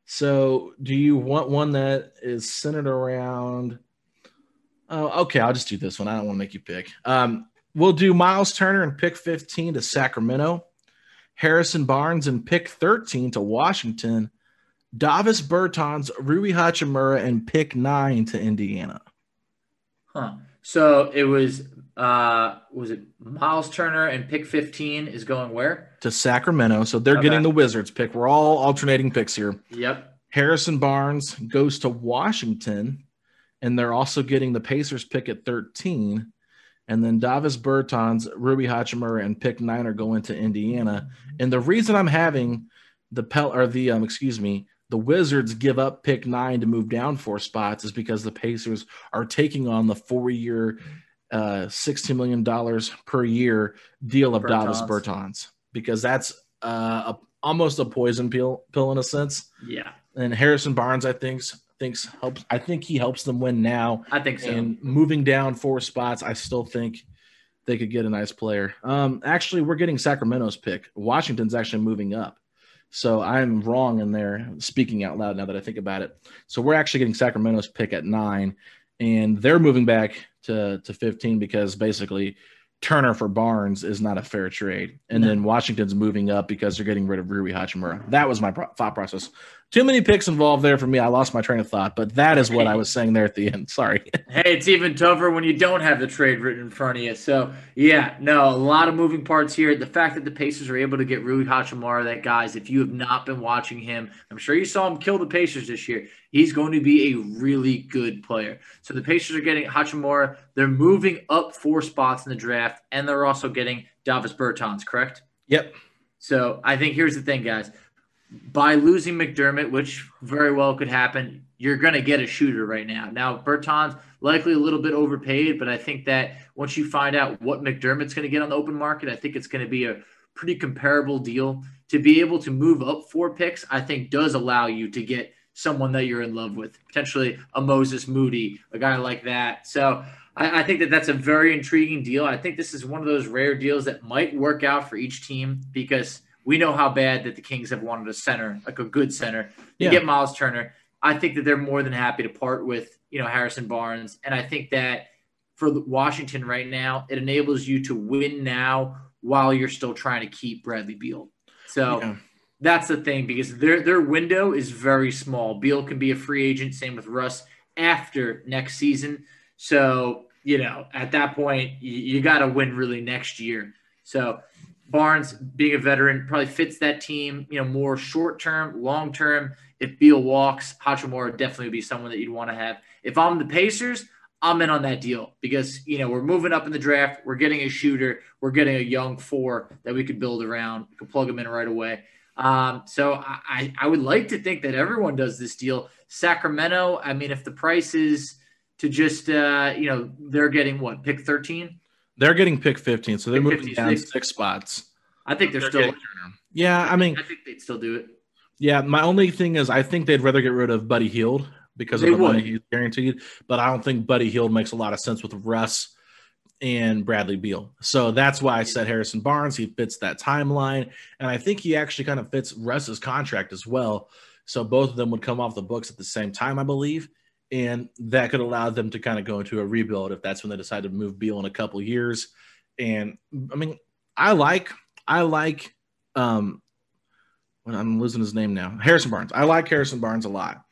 [SPEAKER 6] So, do you want one that is centered around? Oh, okay. I'll just do this one. I don't want to make you pick. Um, we'll do Miles Turner and pick 15 to Sacramento, Harrison Barnes and pick 13 to Washington, Davis Bertans, Rui Hachimura and pick nine to Indiana.
[SPEAKER 7] Huh. So it was uh was it Miles Turner and pick 15 is going where?
[SPEAKER 6] To Sacramento. So they're
[SPEAKER 7] Okay.
[SPEAKER 6] getting the Wizards pick. We're all alternating picks here.
[SPEAKER 7] Yep.
[SPEAKER 6] Harrison Barnes goes to Washington, and they're also getting the Pacers pick at 13. And then Davis Bertans, Rui Hachimura, and pick nine are going to Indiana. And the reason I'm having the Pel or the um, excuse me, the Wizards give up pick nine to move down four spots is because the Pacers are taking on the four-year, uh, $16 million per year deal of Davis
[SPEAKER 7] Bertans.
[SPEAKER 6] Because that's uh, a, almost a poison pill pill in a sense
[SPEAKER 7] Yeah.
[SPEAKER 6] and Harrison Barnes, I think, thinks helps. I think he helps them win now.
[SPEAKER 7] I think so.
[SPEAKER 6] And moving down four spots, I still think they could get a nice player. Um, actually, we're getting Sacramento's pick. Washington's actually moving up, so I'm wrong in there. Speaking out loud now that I think about it, so we're actually getting Sacramento's pick at nine, and they're moving back to to 15 because basically. Turner for Barnes is not a fair trade, and then Washington's moving up because they're getting rid of Rui Hachimura. That was my pro- thought process. Too many picks involved there for me. I lost my train of thought, but that is what I was saying there at the end. Sorry.
[SPEAKER 7] Hey, it's even tougher when you don't have the trade written in front of you. So, yeah, no, a lot of moving parts here. The fact that the Pacers are able to get Rui Hachimura, that guys, if you have not been watching him, I'm sure you saw him kill the Pacers this year. He's going to be a really good player. So the Pacers are getting Hachimura. They're moving up four spots in the draft, and they're also getting Davis Bertans, correct?
[SPEAKER 6] Yep.
[SPEAKER 7] So I think here's the thing, guys. By losing McDermott, which very well could happen, you're going to get a shooter right now. Now, Bertans likely a little bit overpaid, but I think that once you find out what McDermott's going to get on the open market, I think it's going to be a pretty comparable deal. To be able to move up four picks, I think does allow you to get someone that you're in love with, potentially a Moses Moody, a guy like that. So I, I think that that's a very intriguing deal. I think this is one of those rare deals that might work out for each team because we know how bad that the Kings have wanted a center, like a good center. You
[SPEAKER 6] Yeah.
[SPEAKER 7] get Miles Turner. I think that they're more than happy to part with, you know, Harrison Barnes. And I think that for Washington right now, it enables you to win now while you're still trying to keep Bradley Beal. So
[SPEAKER 6] Yeah.
[SPEAKER 7] that's the thing because their their window is very small. Beal can be a free agent, same with Russ after next season. So you know, at that point, you, you got to win really next year. So Barnes, being a veteran, probably fits that team. You know, more short term, long term. If Beal walks, Hachimura would definitely be someone that you'd want to have. If I'm the Pacers, I'm in on that deal because you know we're moving up in the draft. We're getting a shooter. We're getting a young four that we could build around. We could plug them in right away. Um, so I I would like to think that everyone does this deal. Sacramento. I mean, if the price is to just uh, you know they're getting what pick 13,
[SPEAKER 6] They're getting pick 15, so they're
[SPEAKER 7] Pick
[SPEAKER 6] moving
[SPEAKER 7] 15,
[SPEAKER 6] down
[SPEAKER 7] six.
[SPEAKER 6] six spots.
[SPEAKER 7] I think they're,
[SPEAKER 6] They're
[SPEAKER 7] still.
[SPEAKER 6] getting Yeah, I mean,
[SPEAKER 7] I think they'd still do it.
[SPEAKER 6] yeah. My only thing is, I think they'd rather get rid of Buddy Hield because of
[SPEAKER 7] They
[SPEAKER 6] the money he's guaranteed. But I don't think Buddy Hield makes a lot of sense with Russ and Bradley Beal. So that's why I said Harrison Barnes. He fits that timeline, and I think he actually kind of fits Russ's contract as well. So both of them would come off the books at the same time, I believe, and that could allow them to kind of go into a rebuild if that's when they decide to move Beal in a couple years. And I mean, I like, I like, um, when I'm losing his name now, Harrison Barnes. I like Harrison Barnes a lot,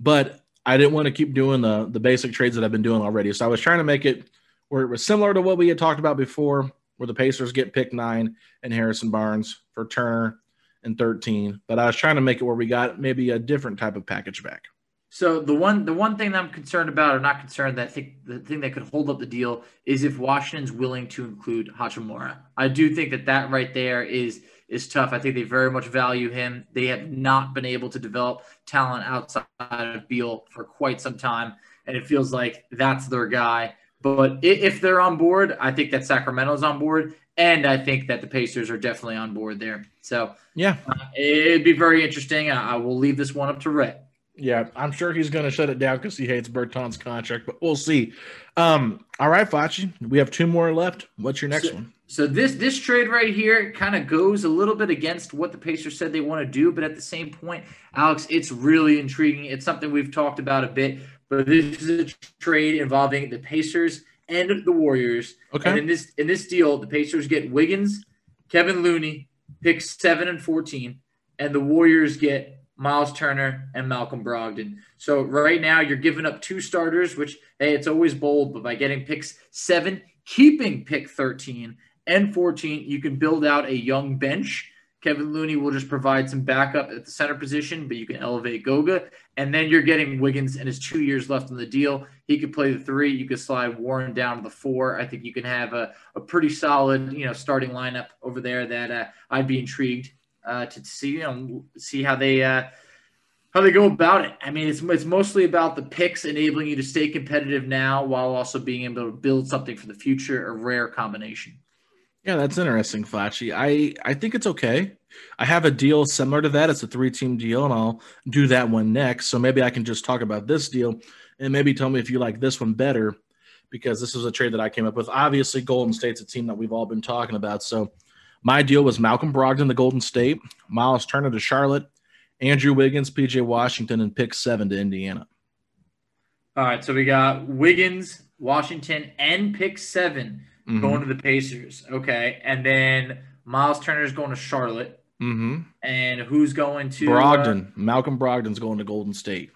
[SPEAKER 6] but I didn't want to keep doing the the basic trades that I've been doing already. So I was trying to make it where it was similar to what we had talked about before, where the Pacers get pick nine and Harrison Barnes for Turner and 13. But I was trying to make it where we got maybe a different type of package back.
[SPEAKER 7] So the one the one thing that I'm concerned about, or not concerned, that I think the thing that could hold up the deal is if Washington's willing to include Hachimura. I do think that that right there is is tough. I think they very much value him. They have not been able to develop talent outside of Beal for quite some time, and it feels like that's their guy. But if they're on board, I think that Sacramento's on board, and I think that the Pacers are definitely on board there. So
[SPEAKER 6] Yeah.
[SPEAKER 7] uh, it'd be very interesting. I, I will leave this one up to Rhett.
[SPEAKER 6] Yeah, I'm sure he's going to shut it down because he hates Bertans' contract, but we'll see. Um, all right, Facci, we have two more left. What's your next
[SPEAKER 7] so,
[SPEAKER 6] one?
[SPEAKER 7] So this this trade right here kind of goes a little bit against what the Pacers said they want to do, but at the same point, Alex, it's really intriguing. It's something we've talked about a bit, but this is a trade involving the Pacers and the Warriors.
[SPEAKER 6] Okay.
[SPEAKER 7] And in this in this deal, the Pacers get Wiggins, Kevin Looney, picks seven and fourteen, and the Warriors get Miles Turner, and Malcolm Brogdon. So right now you're giving up two starters, which hey, it's always bold, but by getting picks seven, keeping pick 13 and 14, you can build out a young bench. Kevin Looney will just provide some backup at the center position, but you can elevate Goga. And then you're getting Wiggins and his two years left on the deal. He could play the three. You could slide Warren down to the four. I think you can have a, a pretty solid, you know, starting lineup over there that uh, I'd be intrigued uh, to see you know see how they uh, how they go about it. I mean, it's it's mostly about the picks enabling you to stay competitive now while also being able to build something for the future. A rare combination.
[SPEAKER 6] Yeah, that's interesting, Facci. I I think it's okay. I have a deal similar to that. It's a three team deal, and I'll do that one next. So maybe I can just talk about this deal and maybe tell me if you like this one better because this is a trade that I came up with. Obviously, Golden State's a team that we've all been talking about. So my deal was Malcolm Brogdon to Golden State, Miles Turner to Charlotte, Andrew Wiggins, PJ Washington, and pick seven to Indiana.
[SPEAKER 7] All right, so we got Wiggins, Washington, and pick 7 mm-hmm. going to the Pacers. Okay, and then Miles Turner is going to Charlotte.
[SPEAKER 6] Mm-hmm.
[SPEAKER 7] And who's going to
[SPEAKER 6] Brogdon? Uh, Malcolm Brogdon's going to Golden State.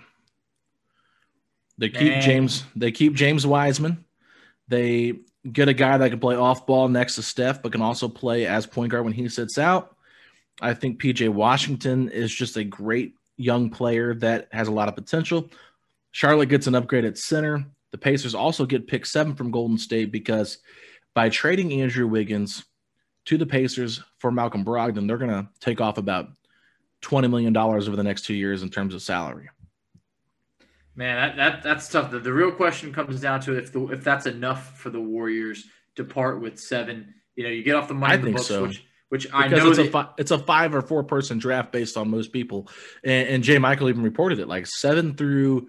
[SPEAKER 6] They keep man. James. They keep James Wiseman. They get a guy that can play off ball next to Steph, but can also play as point guard when he sits out. I think PJ Washington is just a great young player that has a lot of potential. Charlotte gets an upgrade at center. The Pacers also get pick seven from Golden State because by trading Andrew Wiggins to the Pacers for Malcolm Brogdon, they're going to take off about $20 million over the next two years in terms of salary.
[SPEAKER 7] Man, that, that that's tough. The, the real question comes down to if the if that's enough for the Warriors to part with seven. You know, you get off the money
[SPEAKER 6] I
[SPEAKER 7] the
[SPEAKER 6] think
[SPEAKER 7] books,
[SPEAKER 6] so.
[SPEAKER 7] which which
[SPEAKER 6] because
[SPEAKER 7] I know
[SPEAKER 6] it's
[SPEAKER 7] that,
[SPEAKER 6] a fi- it's a five or four person draft based on most people, and, and J. Michael even reported it like seven through,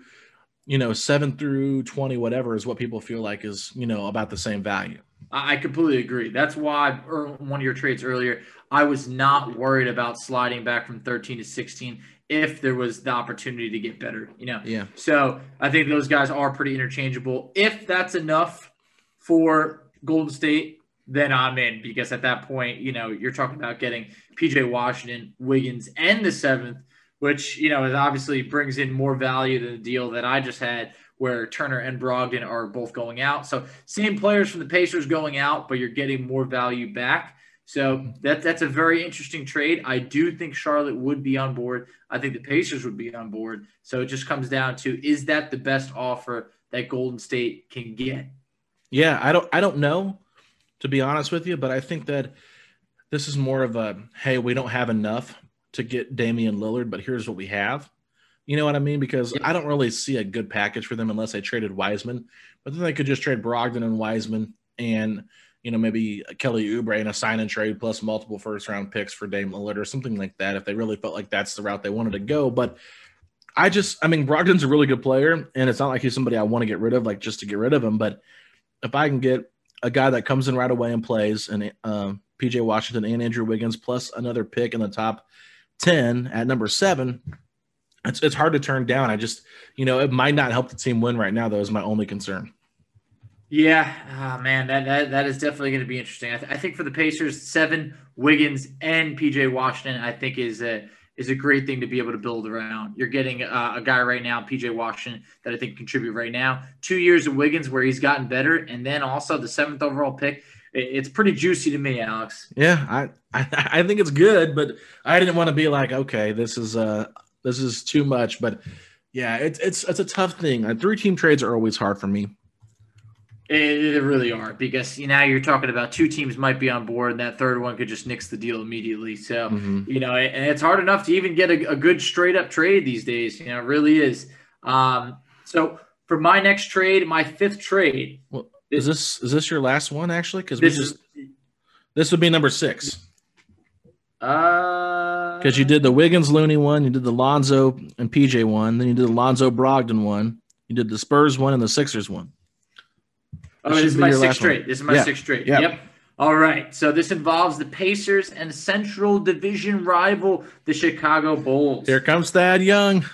[SPEAKER 6] you know, seven through twenty, whatever is what people feel like is you know about the same value.
[SPEAKER 7] I completely agree. That's why one of your trades earlier, I was not worried about sliding back from 13 to 16 if there was the opportunity to get better, you know.
[SPEAKER 6] Yeah.
[SPEAKER 7] So I think those guys are pretty interchangeable. If that's enough for Golden State, then I'm in because at that point, you know, you're talking about getting PJ Washington, Wiggins, and the seventh, which you know, is obviously brings in more value than the deal that I just had where Turner and Brogdon are both going out. So same players from the Pacers going out, but you're getting more value back. So that that's a very interesting trade. I do think Charlotte would be on board. I think the Pacers would be on board. So it just comes down to is that the best offer that Golden State can get?
[SPEAKER 6] Yeah, I don't I don't know to be honest with you, but I think that this is more of a hey, we don't have enough to get Damian Lillard, but here's what we have. You know what I mean? Because. I don't really see a good package for them unless they traded Wiseman. But then they could just trade Brogdon and Wiseman and you know, maybe Kelly Oubre in a sign and trade plus multiple first round picks for Dame Lillard or something like that if they really felt like that's the route they wanted to go. But I just, I mean, Brogdon's a really good player, and it's not like he's somebody I want to get rid of, like just to get rid of him. But if I can get a guy that comes in right away and plays, and uh, PJ Washington and Andrew Wiggins plus another pick in the top 10 at number seven, it's, it's hard to turn down. I just, you know, it might not help the team win right now, though, is my only concern.
[SPEAKER 7] Yeah, oh, man, that, that that is definitely going to be interesting. I, th- I, think for the Pacers, seven Wiggins and PJ Washington, I think is a is a great thing to be able to build around. You're getting uh, a guy right now, PJ Washington, that I think contribute right now. Two years of Wiggins where he's gotten better, and then also the seventh overall pick. It's pretty juicy to me, Alex.
[SPEAKER 6] Yeah, I, I I think it's good, but I didn't want to be like, okay, this is uh this is too much. But yeah, it's it's it's a tough thing. Three team trades are always hard for me.
[SPEAKER 7] They really are because you know, now you're talking about two teams might be on board, and that third one could just nix the deal immediately. So mm-hmm. you know, and it's hard enough to even get a, a, good straight up trade these days. You know, it really is. Um, so for my next trade, my fifth trade.
[SPEAKER 6] Well, is this is this your last one actually? Because we just is, this would be number six.
[SPEAKER 7] Uh,
[SPEAKER 6] Because you did the Wiggins Looney one, you did the Lonzo and PJ one, then you did the Lonzo Brogdon one, you did the Spurs one, and the Sixers one.
[SPEAKER 7] Oh, this is my sixth straight. This is my
[SPEAKER 6] yeah.
[SPEAKER 7] sixth straight.
[SPEAKER 6] Yep.
[SPEAKER 7] Yep. All right. So this involves the Pacers and Central Division rival, the Chicago Bulls.
[SPEAKER 6] Here comes Thad Young.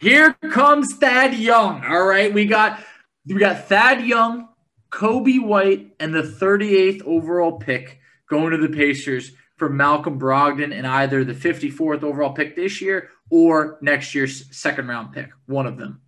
[SPEAKER 7] Here comes Thad Young. All right, we got we got Thad Young, Coby White, and the 38th overall pick going to the Pacers for Malcolm Brogdon and either the 54th overall pick this year or next year's second round pick. One of them.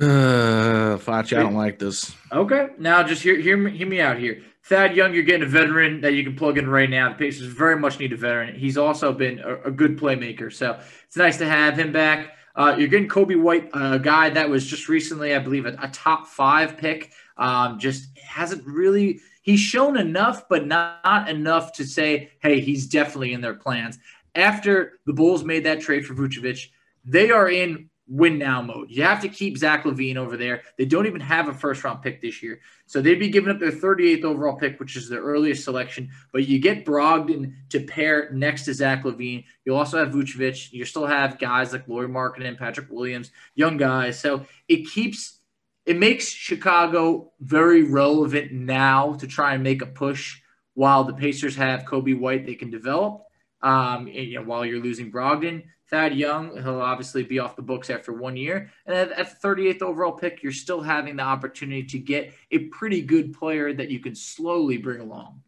[SPEAKER 6] Uh, I don't like this.
[SPEAKER 7] Okay, now just hear hear me, hear me out here. Thad Young, you're getting a veteran that you can plug in right now. The Pacers very much need a veteran. He's also been a, a good playmaker, so it's nice to have him back. Uh, you're getting Coby White, a guy that was just recently, I believe, a, a top five pick. Um, just hasn't really. He's shown enough, but not enough to say, hey, he's definitely in their plans. After the Bulls made that trade for Vucevic, they are in win now mode. You have to keep Zach LaVine over there. They don't even have a first round pick this year. So they'd be giving up their 38th overall pick, which is their earliest selection. But you get Brogdon to pair next to Zach LaVine. You'll also have Vucevic. You still have guys like Lauri Markkanen, Patrick Williams, young guys. So it keeps it makes Chicago very relevant now to try and make a push while the Pacers have Coby White they can develop. Um, and, you know, while you're losing Brogdon, Thad Young, he'll obviously be off the books after one year. And at, at the 38th overall pick, you're still having the opportunity to get a pretty good player that you can slowly bring along.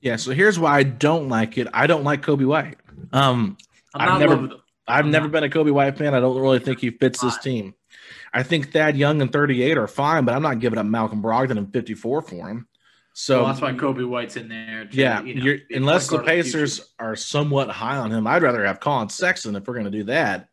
[SPEAKER 6] Yeah, so here's why I don't like it. I don't like Coby White. Um,
[SPEAKER 7] I'm
[SPEAKER 6] I've
[SPEAKER 7] not
[SPEAKER 6] never. I've
[SPEAKER 7] I'm
[SPEAKER 6] never
[SPEAKER 7] not.
[SPEAKER 6] been a Coby White fan. I don't really think he fits this team. I think Thad Young and 38 are fine, but I'm not giving up Malcolm Brogdon and 54 for him. So
[SPEAKER 7] well, that's why Coby White's in there. to,
[SPEAKER 6] yeah,
[SPEAKER 7] you know,
[SPEAKER 6] unless the
[SPEAKER 7] point guard of future.
[SPEAKER 6] Pacers are somewhat high on him, I'd rather have Collin Sexton if we're going to do that.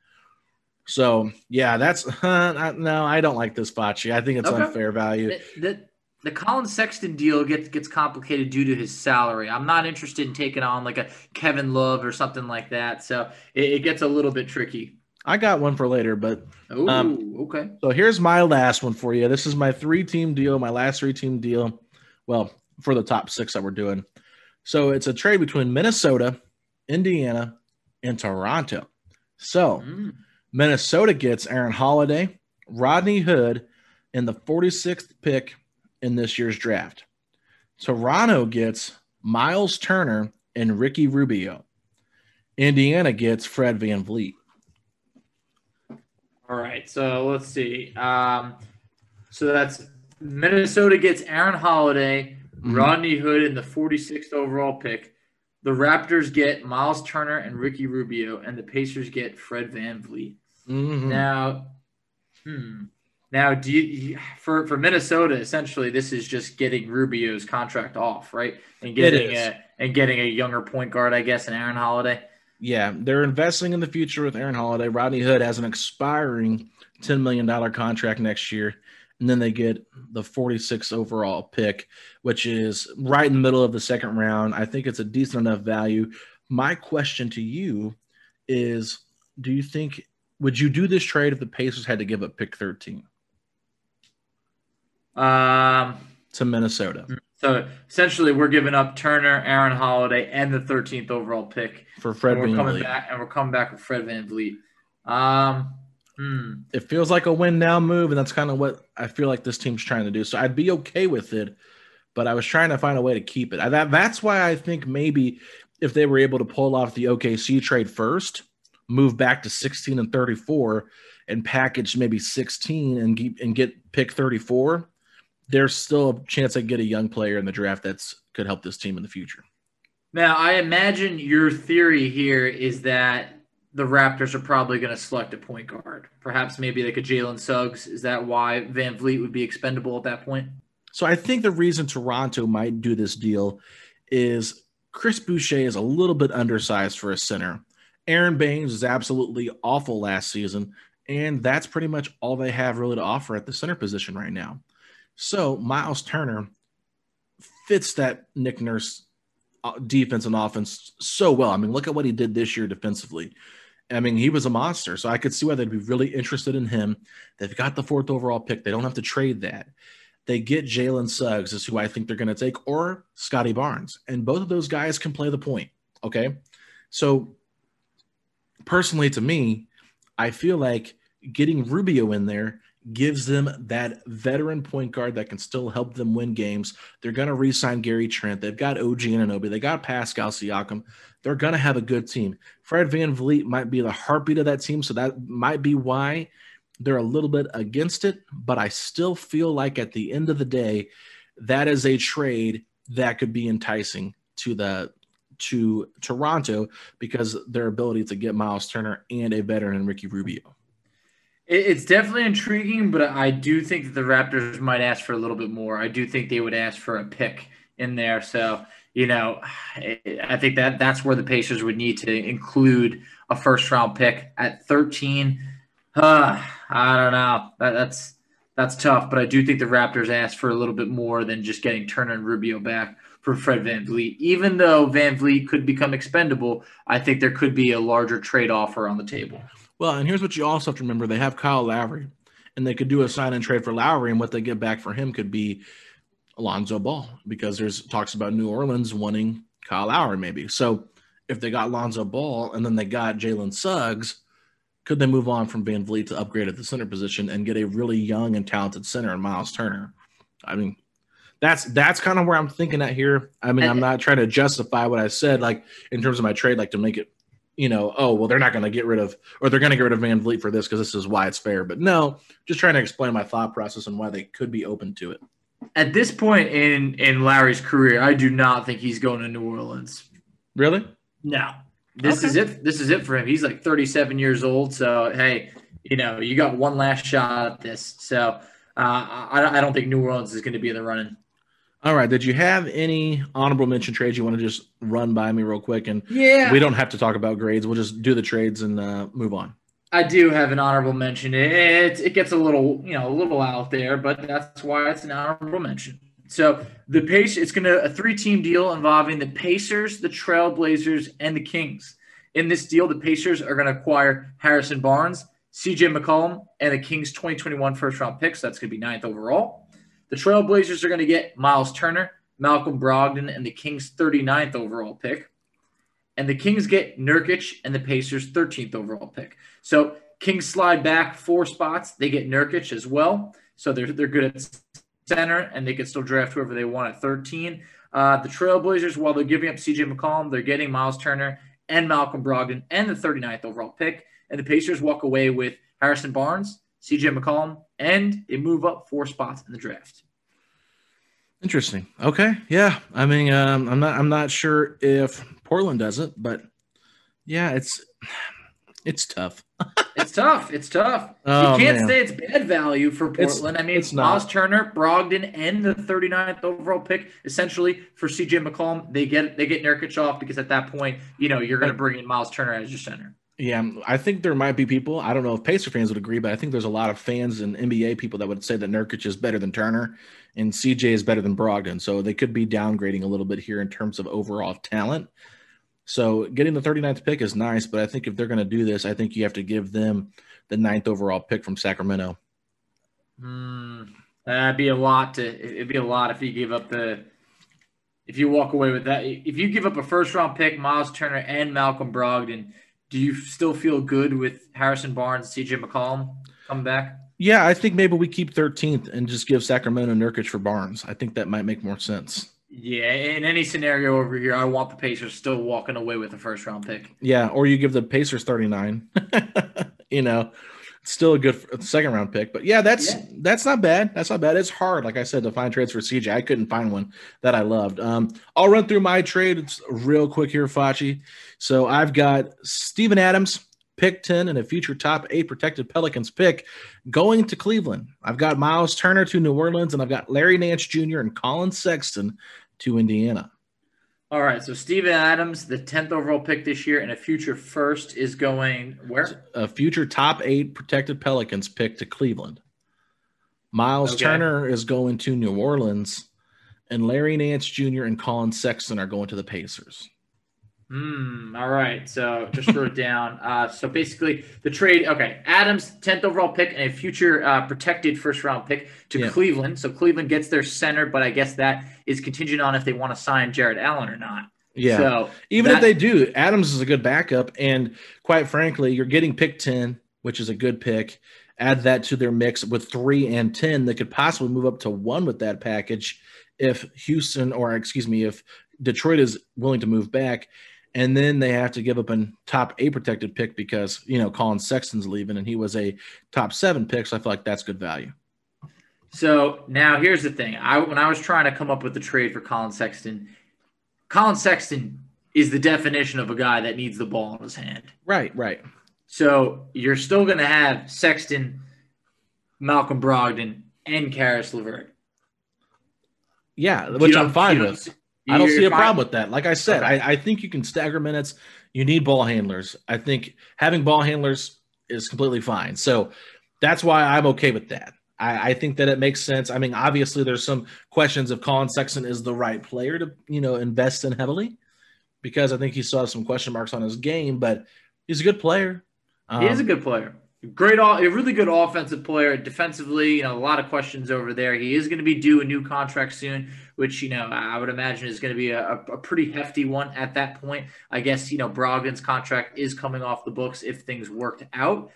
[SPEAKER 6] So yeah, that's no, I don't like this Facci. I think it's
[SPEAKER 7] Okay.
[SPEAKER 6] unfair value.
[SPEAKER 7] the, the, the Collin Sexton deal gets gets complicated due to his salary. I'm not interested in taking on like a Kevin Love or something like that. So it, it gets a little bit tricky.
[SPEAKER 6] I got one for later, but
[SPEAKER 7] Oh,
[SPEAKER 6] Um,
[SPEAKER 7] okay.
[SPEAKER 6] So here's my last one for you. This is my three team deal, my last three team deal. Well, for the top six that we're doing. So it's a trade between Minnesota, Indiana, and Toronto. So
[SPEAKER 7] Mm.
[SPEAKER 6] Minnesota gets Aaron Holiday, Rodney Hood, and the 46th pick in this year's draft. Toronto gets Miles Turner and Ricky Rubio. Indiana gets Fred VanVleet.
[SPEAKER 7] All right. So let's see. Um, so that's Minnesota gets Aaron Holiday,
[SPEAKER 6] Mhm.
[SPEAKER 7] Rodney Hood in the 46th overall pick. The Raptors get Miles Turner and Ricky Rubio, and the Pacers get Fred VanVleet.
[SPEAKER 6] Mhm.
[SPEAKER 7] Now, hmm. Now, do you for for Minnesota? Essentially, this is just getting Rubio's contract off, right? And getting a and getting a younger point guard, I guess, in Aaron Holiday.
[SPEAKER 6] Yeah, they're investing in the future with Aaron Holiday. Rodney Hood has an expiring $10 million contract next year. And then they get the 46 overall pick, which is right in the middle of the second round. I think it's a decent enough value. My question to you is do you think, would you do this trade if the Pacers had to give up pick 13
[SPEAKER 7] Um,
[SPEAKER 6] to Minnesota
[SPEAKER 7] so essentially, we're giving up Turner, Aaron Holiday, and the 13th overall pick.
[SPEAKER 6] for Fred
[SPEAKER 7] and we're coming
[SPEAKER 6] VanVleet?
[SPEAKER 7] back, and we're coming back with Fred VanVleet. Um, hmm.
[SPEAKER 6] it feels like a win now move, and that's kind of what I feel like this team's trying to do. So I'd be okay with it, but I was trying to find a way to keep it. I, that that's why I think maybe if they were able to pull off the OKC trade first, move back to 16 and 34, and package maybe 16 and keep and get pick 34, there's still a chance I get a young player in the draft that's could help this team in the future.
[SPEAKER 7] Now, I imagine your theory here is that the Raptors are probably going to select a point guard. Perhaps maybe like a Jalen Suggs. Is that why VanVleet would be expendable at that point?
[SPEAKER 6] So I think the reason Toronto might do this deal is Chris Boucher is a little bit undersized for a center. Aron Baynes is absolutely awful last season, and that's pretty much all they have really to offer at the center position right now. So Miles Turner fits that Nick Nurse uh, defense and offense so well. I mean, look at what he did this year defensively. I mean, he was a monster. So I could see why they'd be really interested in him. They've got the fourth overall pick. They don't have to trade that. They get Jalen Suggs, is who I think they're going to take, or Scottie Barnes. And both of those guys can play the point. Okay. So personally, to me, I feel like getting Rubio in there gives them that veteran point guard that can still help them win games. They're going to re-sign Gary Trent. They've got OG and Anunoby. They got Pascal Siakam. They're going to have a good team. Fred VanVleet might be the heartbeat of that team, so that might be why they're a little bit against it. But I still feel like at the end of the day, that is a trade that could be enticing to the to Toronto because their ability to get Miles Turner and a veteran Ricky Rubio.
[SPEAKER 7] It's definitely intriguing, but I do think that the Raptors might ask for a little bit more. I do think they would ask for a pick in there. So, you know, I think that that's where the Pacers would need to include a first round pick at 13. Uh, I don't know. That, that's that's tough, but I do think the Raptors asked for a little bit more than just getting Turner and Rubio back for Fred VanVleet. Even though VanVleet could become expendable, I think there could be a larger trade offer on the table.
[SPEAKER 6] Well, and here's what you also have to remember: they have Kyle Lowry, and they could do a sign and trade for Lowry, and what they get back for him could be Alonzo Ball, because there's talks about New Orleans wanting Kyle Lowry, maybe. So if they got Lonzo Ball and then they got Jalen Suggs, could they move on from VanVleet to upgrade at the center position and get a really young and talented center in Miles Turner? I mean, that's that's kind of where I'm thinking at here. I mean, I'm not trying to justify what I said, like in terms of my trade, like to make it you know, oh, well, they're not going to get rid of, or they're going to get rid of VanVleet for this because this is why it's fair. But no, just trying to explain my thought process and why they could be open to it.
[SPEAKER 7] At this point in in Lowry's career, I do not think he's going to New Orleans.
[SPEAKER 6] Really?
[SPEAKER 7] No. This okay. is it. This is it for him. He's like 37 years old. So hey, you know, you got one last shot at this. So uh, I, I don't think New Orleans is going to be in the running.
[SPEAKER 6] All right. Did you have any honorable mention trades you want to just run by me real quick? And
[SPEAKER 7] yeah,
[SPEAKER 6] we don't have to talk about grades. We'll just do the trades and uh, move on.
[SPEAKER 7] I do have an honorable mention. It it gets a little you know a little out there, but that's why it's an honorable mention. So the pace it's going to a three team deal involving the Pacers, the Trailblazers, and the Kings. In this deal, the Pacers are going to acquire Harrison Barnes, CJ McCollum, and the Kings 2021 first round picks. So that's going to be ninth overall. The Trailblazers are going to get Miles Turner, Malcolm Brogdon, and the Kings' 39th overall pick. And the Kings get Nurkic and the Pacers' 13th overall pick. So Kings slide back four spots. They get Nurkic as well. So they're, they're good at center, and they can still draft whoever they want at 13. Uh, the Trailblazers, while they're giving up CJ McCollum, they're getting Miles Turner and Malcolm Brogdon and the 39th overall pick. And the Pacers walk away with Harrison Barnes, CJ McCollum, and they move up four spots in the draft.
[SPEAKER 6] Interesting. Okay. Yeah. I mean, um, I'm not. I'm not sure if Portland does it, but yeah, it's it's tough.
[SPEAKER 7] it's tough. It's tough. Oh, you can't man. say it's bad value for Portland. It's, I mean, it's Miles Turner, Brogdon, and the 39th overall pick, essentially for CJ McCollum. They get they get Nurkic off because at that point, you know, you're going to bring in Miles Turner as your center.
[SPEAKER 6] Yeah, um, I think there might be people. I don't know if Pacer fans would agree, but I think there's a lot of fans and NBA people that would say that Nurkic is better than Turner and CJ is better than Brogdon. So they could be downgrading a little bit here in terms of overall talent. So getting the 39th pick is nice, but I think if they're going to do this, I think you have to give them the ninth overall pick from Sacramento.
[SPEAKER 7] Mm, that'd be a lot to. It'd be a lot if you give up the. If you walk away with that, if you give up a first round pick, Miles Turner and Malcolm Brogdon do you still feel good with Harrison Barnes, CJ McCollum coming back?
[SPEAKER 6] Yeah, I think maybe we keep 13th and just give Sacramento Nurkic for Barnes. I think that might make more sense.
[SPEAKER 7] Yeah, in any scenario over here, I want the Pacers still walking away with a first round pick.
[SPEAKER 6] Yeah, or you give the Pacers 39. you know, it's still a good second round pick. But yeah, that's yeah. that's not bad. That's not bad. It's hard, like I said, to find trades for CJ. I couldn't find one that I loved. Um, I'll run through my trades real quick here, Facci. So I've got Steven Adams, pick 10, and a future top eight protected Pelicans pick going to Cleveland. I've got Miles Turner to New Orleans, and I've got Larry Nance Jr. and Collin Sexton to Indiana.
[SPEAKER 7] All right, so Steven Adams, the tenth overall pick this year, and a future first is going where?
[SPEAKER 6] A future top eight protected Pelicans pick to Cleveland. Miles okay. Turner is going to New Orleans, and Larry Nance Jr. and Collin Sexton are going to the Pacers.
[SPEAKER 7] Hmm. All right. So just wrote down. Uh, so basically, the trade. Okay, Adams, tenth overall pick, and a future uh, protected first round pick to yeah. Cleveland. So Cleveland gets their center, but I guess that is contingent on if they want to sign Jarrett Allen or not.
[SPEAKER 6] Yeah.
[SPEAKER 7] So
[SPEAKER 6] Even
[SPEAKER 7] that-
[SPEAKER 6] if they do, Adams is a good backup. And quite frankly, you're getting pick 10, which is a good pick. Add that to their mix with three and 10. They could possibly move up to one with that package if Houston, or excuse me, if Detroit is willing to move back. And then they have to give up a top eight protected pick because, you know, Collin Sexton's leaving and he was a top seven pick. So I feel like that's good value.
[SPEAKER 7] So now here's the thing. I when I was trying to come up with the trade for Collin Sexton, Collin Sexton is the definition of a guy that needs the ball in his hand.
[SPEAKER 6] Right, right.
[SPEAKER 7] So you're still going to have Sexton, Malcolm Brogdon, and Caris LeVert.
[SPEAKER 6] Yeah, which I'm fine with. I don't see a problem with that. Like I said,
[SPEAKER 7] Okay.
[SPEAKER 6] I, I think you can stagger minutes. You need ball handlers. I think having ball handlers is completely fine. So that's why I'm okay with that. I, I think that it makes sense. I mean, obviously, there's some questions if Collin Sexton is the right player to you know invest in heavily, because I think he still has some question marks on his game. But he's a good player.
[SPEAKER 7] He is a
[SPEAKER 6] Um,
[SPEAKER 7] good player. Great, a really good offensive player. Defensively, you know, a lot of questions over there. He is going to be due a new contract soon, which you know I would imagine is going to be a, a pretty hefty one at that point. I guess you know Brogdon's contract is coming off the books if things worked out.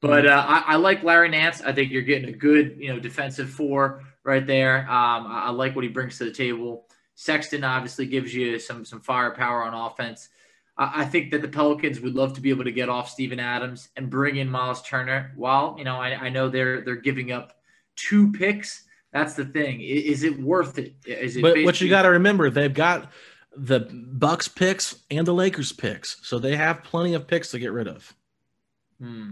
[SPEAKER 7] But uh, I, I like Larry Nance. I think you're getting a good, you know, defensive four right there. Um, I, I like what he brings to the table. Sexton obviously gives you some some firepower on offense. I think that the Pelicans would love to be able to get off Steven Adams and bring in Miles Turner. While you know, I, I know they're they're giving up two picks. That's the thing. I- Is, it worth it? Is it?
[SPEAKER 6] But what you got to remember, they've got the Bucks picks and the Lakers picks, so they have plenty of picks to get rid of.
[SPEAKER 7] Hmm.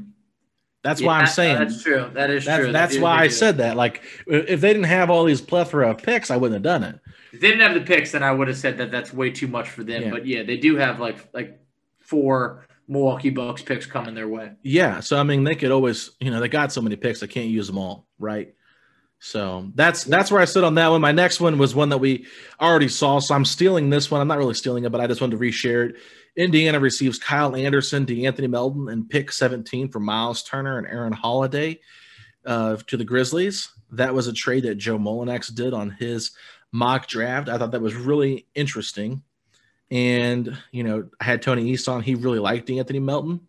[SPEAKER 6] That's
[SPEAKER 7] Yeah,
[SPEAKER 6] why I'm saying
[SPEAKER 7] that's true. That is
[SPEAKER 6] That's,
[SPEAKER 7] true.
[SPEAKER 6] that's
[SPEAKER 7] do-
[SPEAKER 6] why I
[SPEAKER 7] do.
[SPEAKER 6] said that. Like, if they didn't have all these plethora of picks, I wouldn't have done it.
[SPEAKER 7] If they didn't have the picks, then I would have said that that's way too much for them.
[SPEAKER 6] Yeah.
[SPEAKER 7] But yeah, they do have like like four Milwaukee Bucks picks coming their way.
[SPEAKER 6] Yeah. So I mean, they could always, you know, they got so many picks, they can't use them all, right? So that's that's where I sit on that one. My next one was one that we already saw, so I'm stealing this one. I'm not really stealing it, but I just wanted to reshare it. Indiana receives Kyle Anderson, DeAnthony Melton, and pick 17 for Miles Turner and Aaron Holiday uh, to the Grizzlies. That was a trade that Joe Mullinax did on his mock draft. I thought that was really interesting. And, you know, I had Tony East on. He really liked DeAnthony Melton.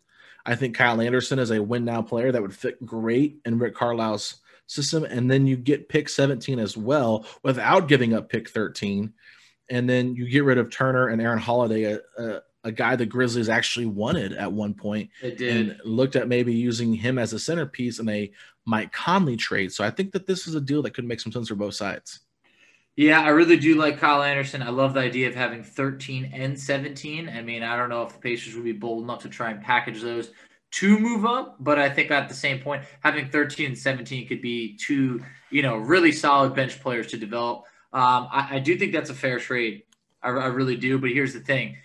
[SPEAKER 6] I think Kyle Anderson is a win now player that would fit great in Rick Carlisle's system. And then you get pick 17 as well without giving up pick 13. And then you get rid of Turner and Aaron Holiday, a, a, a guy the Grizzlies actually wanted at one point
[SPEAKER 7] They did.
[SPEAKER 6] and looked at maybe using him as a centerpiece in a Mike Conley trade. So I think that this is a deal that could make some sense for both sides.
[SPEAKER 7] Yeah, I really do like Kyle Anderson. I love the idea of having 13 and 17. I mean, I don't know if the Pacers would be bold enough to try and package those to move up, but I think at the same point, having 13 and 17 could be two, you know, really solid bench players to develop. Um, I, I do think that's a fair trade. I, I really do. But here's the thing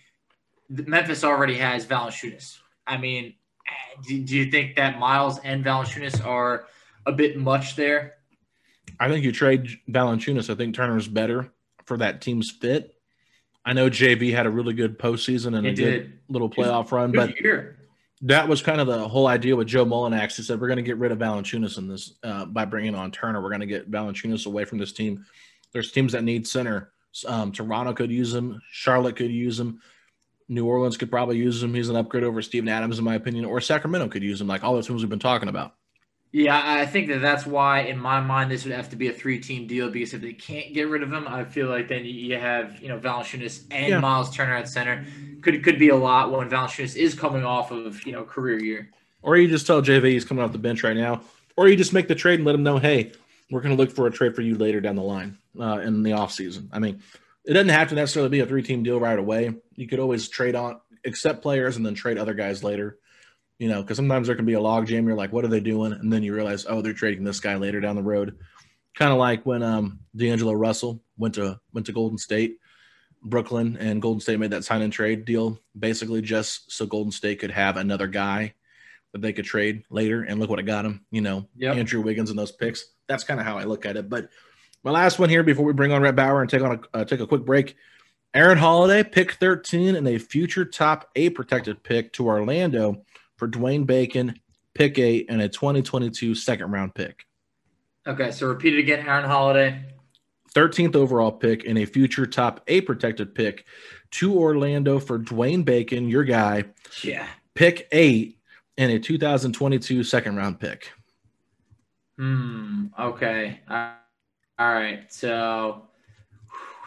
[SPEAKER 7] Memphis already has Valanciunas. I mean, do, do you think that Miles and Valanciunas are a bit much there?
[SPEAKER 6] I think you trade Valanciunas. I think Turner's better for that team's fit. I know JV had a really good postseason and
[SPEAKER 7] He
[SPEAKER 6] a
[SPEAKER 7] did.
[SPEAKER 6] good little playoff run, but
[SPEAKER 7] year.
[SPEAKER 6] that was kind of the whole idea with Joe Mullinax. He said we're going to get rid of Valanciunas in this uh, by bringing on Turner. We're going to get Valanciunas away from this team. There's teams that need center. Um, Toronto could use him. Charlotte could use him. New Orleans could probably use him. He's an upgrade over Steven Adams, in my opinion. Or Sacramento could use him, like all the teams we've been talking about.
[SPEAKER 7] Yeah, I think that that's why, in my mind, this would have to be a three-team deal because if they can't get rid of him, I feel like then you have you know Valanciunas and
[SPEAKER 6] Yeah.
[SPEAKER 7] Miles Turner at center. Could could be a lot when Valanciunas is coming off of you know career year.
[SPEAKER 6] Or you just tell JV he's coming off the bench right now. Or you just make the trade and let him know, hey, we're going to look for a trade for you later down the line uh, in the offseason. I mean, it doesn't have to necessarily be a three team deal right away. You could always trade on, accept players and then trade other guys later. You know, because sometimes there can be a log jam. You're like, what are they doing? And then you realize, oh, they're trading this guy later down the road. Kind of like when um, D'Angelo Russell went to went to Golden State, Brooklyn, and Golden State made that sign and trade deal basically just so Golden State could have another guy that they could trade later. And look what it got him. You know,
[SPEAKER 7] Yep.
[SPEAKER 6] Andrew Wiggins and those picks. That's kind of how I look at it. But my last one here before we bring on Rhett Bauer and take on a uh, take a quick break. Aaron Holiday, pick 13 and a future top eight protected pick to Orlando for Dwayne Bacon, pick eight, and a 2022 second round pick.
[SPEAKER 7] Okay, so repeat it again. Aaron Holiday.
[SPEAKER 6] 13th overall pick, and a future top eight protected pick to Orlando for Dwayne Bacon, your guy.
[SPEAKER 7] Yeah.
[SPEAKER 6] Pick eight and a 2022 second round pick.
[SPEAKER 7] Hmm. Okay. All right. So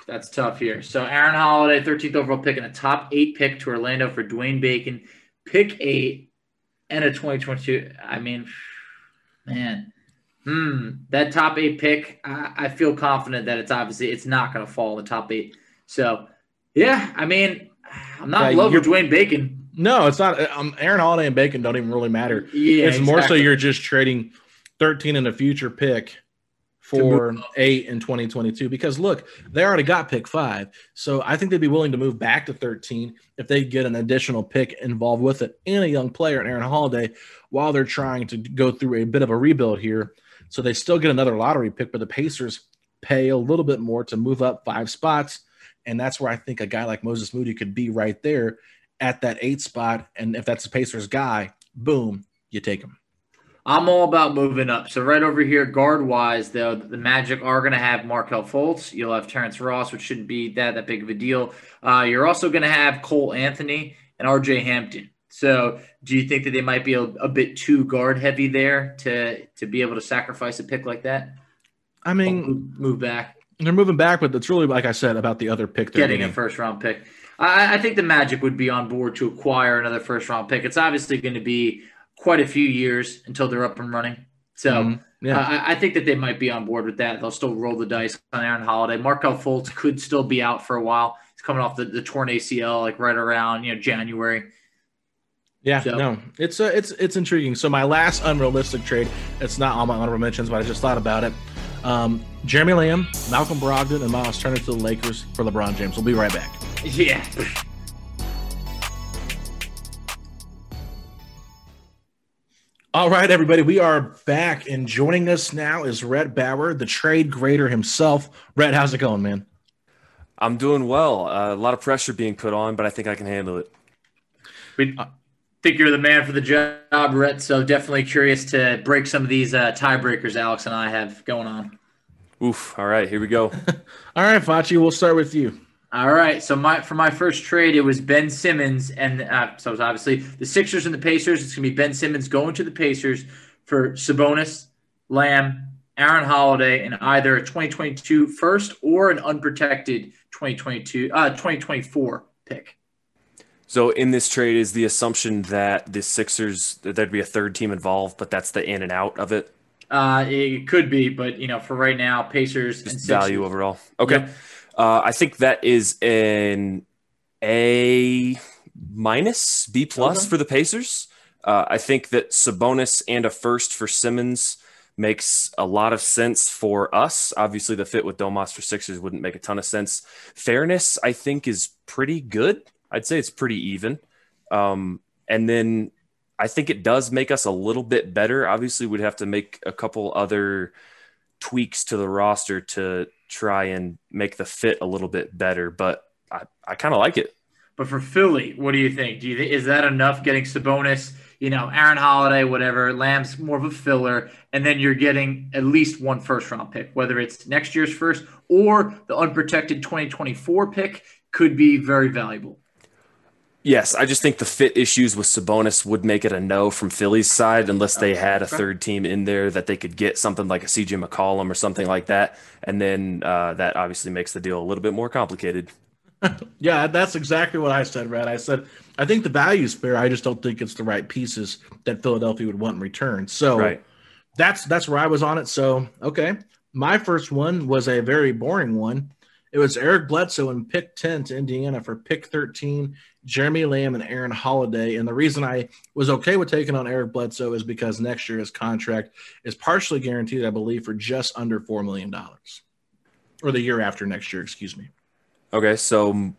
[SPEAKER 7] that's tough here. So Aaron Holiday, 13th overall pick and a top eight pick to Orlando for Dwayne Bacon. Pick eight and a 2022. I mean, man. Hmm. That top eight pick, I, I feel confident that it's obviously it's not going to fall in the top eight. So, yeah, I mean, I'm not in love with Dwayne Bacon.
[SPEAKER 6] No, it's not. Um, Aaron Holiday and Bacon don't even really matter.
[SPEAKER 7] Yeah,
[SPEAKER 6] it's more so you're just trading 13 in a future pick for eight in 2022 because look, they already got pick five. So I think they'd be willing to move back to 13 if they get an additional pick involved with it and a young player, in Aaron Holiday, while they're trying to go through a bit of a rebuild here. So they still get another lottery pick, but the Pacers pay a little bit more to move up five spots. And that's where I think a guy like Moses Moody could be right there at that eight spot. And if that's the Pacers guy, boom, you take him.
[SPEAKER 7] I'm all about moving up. So right over here, guard wise, though, the Magic are going to have Markelle Fultz. You'll have Terrence Ross, which shouldn't be that that big of a deal. Uh, you're also going to have Cole Anthony and R.J. Hampton. So do you think that they might be a, a bit too guard heavy there to to be able to sacrifice a pick like that?
[SPEAKER 6] I mean,
[SPEAKER 7] move, move back,
[SPEAKER 6] they're moving back, but it's really like I said about the other pick. They're
[SPEAKER 7] getting a first round pick. I, I think the Magic would be on board to acquire another first round pick. It's obviously going to be quite a few years until they're up and running. So
[SPEAKER 6] Mhm. Yeah.
[SPEAKER 7] I, I think that they might be on board with that. They'll still roll the dice on Aaron Holiday. Markelle Fultz could still be out for a while. He's coming off the, the torn ACL, like right around you know January.
[SPEAKER 6] Yeah,
[SPEAKER 7] So-
[SPEAKER 6] no, it's uh, it's it's intriguing. So my last unrealistic trade, it's not on my honorable mentions, but I just thought about it. Um, Jeremy Lamb, Malcolm Brogdon, and Miles Turner to the Lakers for LeBron James. We'll be right back.
[SPEAKER 7] Yeah.
[SPEAKER 6] All right, everybody, we are back, and joining us now is Rhett Bauer, the trade grader himself. Rhett, how's it going, man?
[SPEAKER 9] I'm doing well. Uh, a lot of pressure being put on, but I think I can handle it.
[SPEAKER 7] We think you're the man for the job, Rhett. So definitely curious to break some of these uh, tiebreakers Alex and I have going on.
[SPEAKER 9] Oof. All right, here we go.
[SPEAKER 6] All right, Facci, we'll start with you.
[SPEAKER 7] All right. So my for my first trade, it was Ben Simmons, and uh, so it's obviously the Sixers and the Pacers. It's gonna be Ben Simmons going to the Pacers for Sabonis, Lamb, Aaron Holiday, and either a 2022 first or an unprotected 2022 uh 2024 pick.
[SPEAKER 9] So in this trade is the assumption that the Sixers that there'd be a third team involved, but that's the in and out of it.
[SPEAKER 7] Uh, it could be, but you know, for right now, Pacers and
[SPEAKER 9] Just
[SPEAKER 7] Sixers.
[SPEAKER 9] value overall. Okay.
[SPEAKER 7] Yep.
[SPEAKER 9] Uh, I think that is an A minus, B plus
[SPEAKER 7] Okay.
[SPEAKER 9] for the Pacers. Uh, I think that Sabonis and a first for Simmons makes a lot of sense for us. Obviously, the fit with Domas for Sixers wouldn't make a ton of sense. Fairness, I think, is pretty good. I'd say it's pretty even. Um, and then I think it does make us a little bit better. Obviously, we'd have to make a couple other tweaks to the roster to try and make the fit a little bit better, but I, I kind of like it.
[SPEAKER 7] But for Philly, what do you think? Do you think is that enough getting Sabonis, you know, Aaron Holiday, whatever, Lamb's more of a filler, and then you're getting at least one first round pick, whether it's next year's first or the unprotected 2024 pick could be very valuable.
[SPEAKER 9] Yes, I just think the fit issues with Sabonis would make it a no from Philly's side unless they had a third team in there that they could get something like a CJ McCollum or something like that. And then uh, that obviously makes the deal a little bit more complicated.
[SPEAKER 6] Yeah, that's exactly what I said, Rhett. I said I think the value's fair. I just don't think it's the right pieces that Philadelphia would want in return. So
[SPEAKER 9] Right.
[SPEAKER 6] that's that's where I was on it. So okay, my first one was a very boring one. It was Eric Bledsoe in pick 10 to Indiana for pick 13, Jeremy Lamb and Aaron Holiday. And the reason I was okay with taking on Eric Bledsoe is because next year his contract is partially guaranteed, I believe, for just under $4 million. Or the year after next year, excuse me.
[SPEAKER 9] Okay, so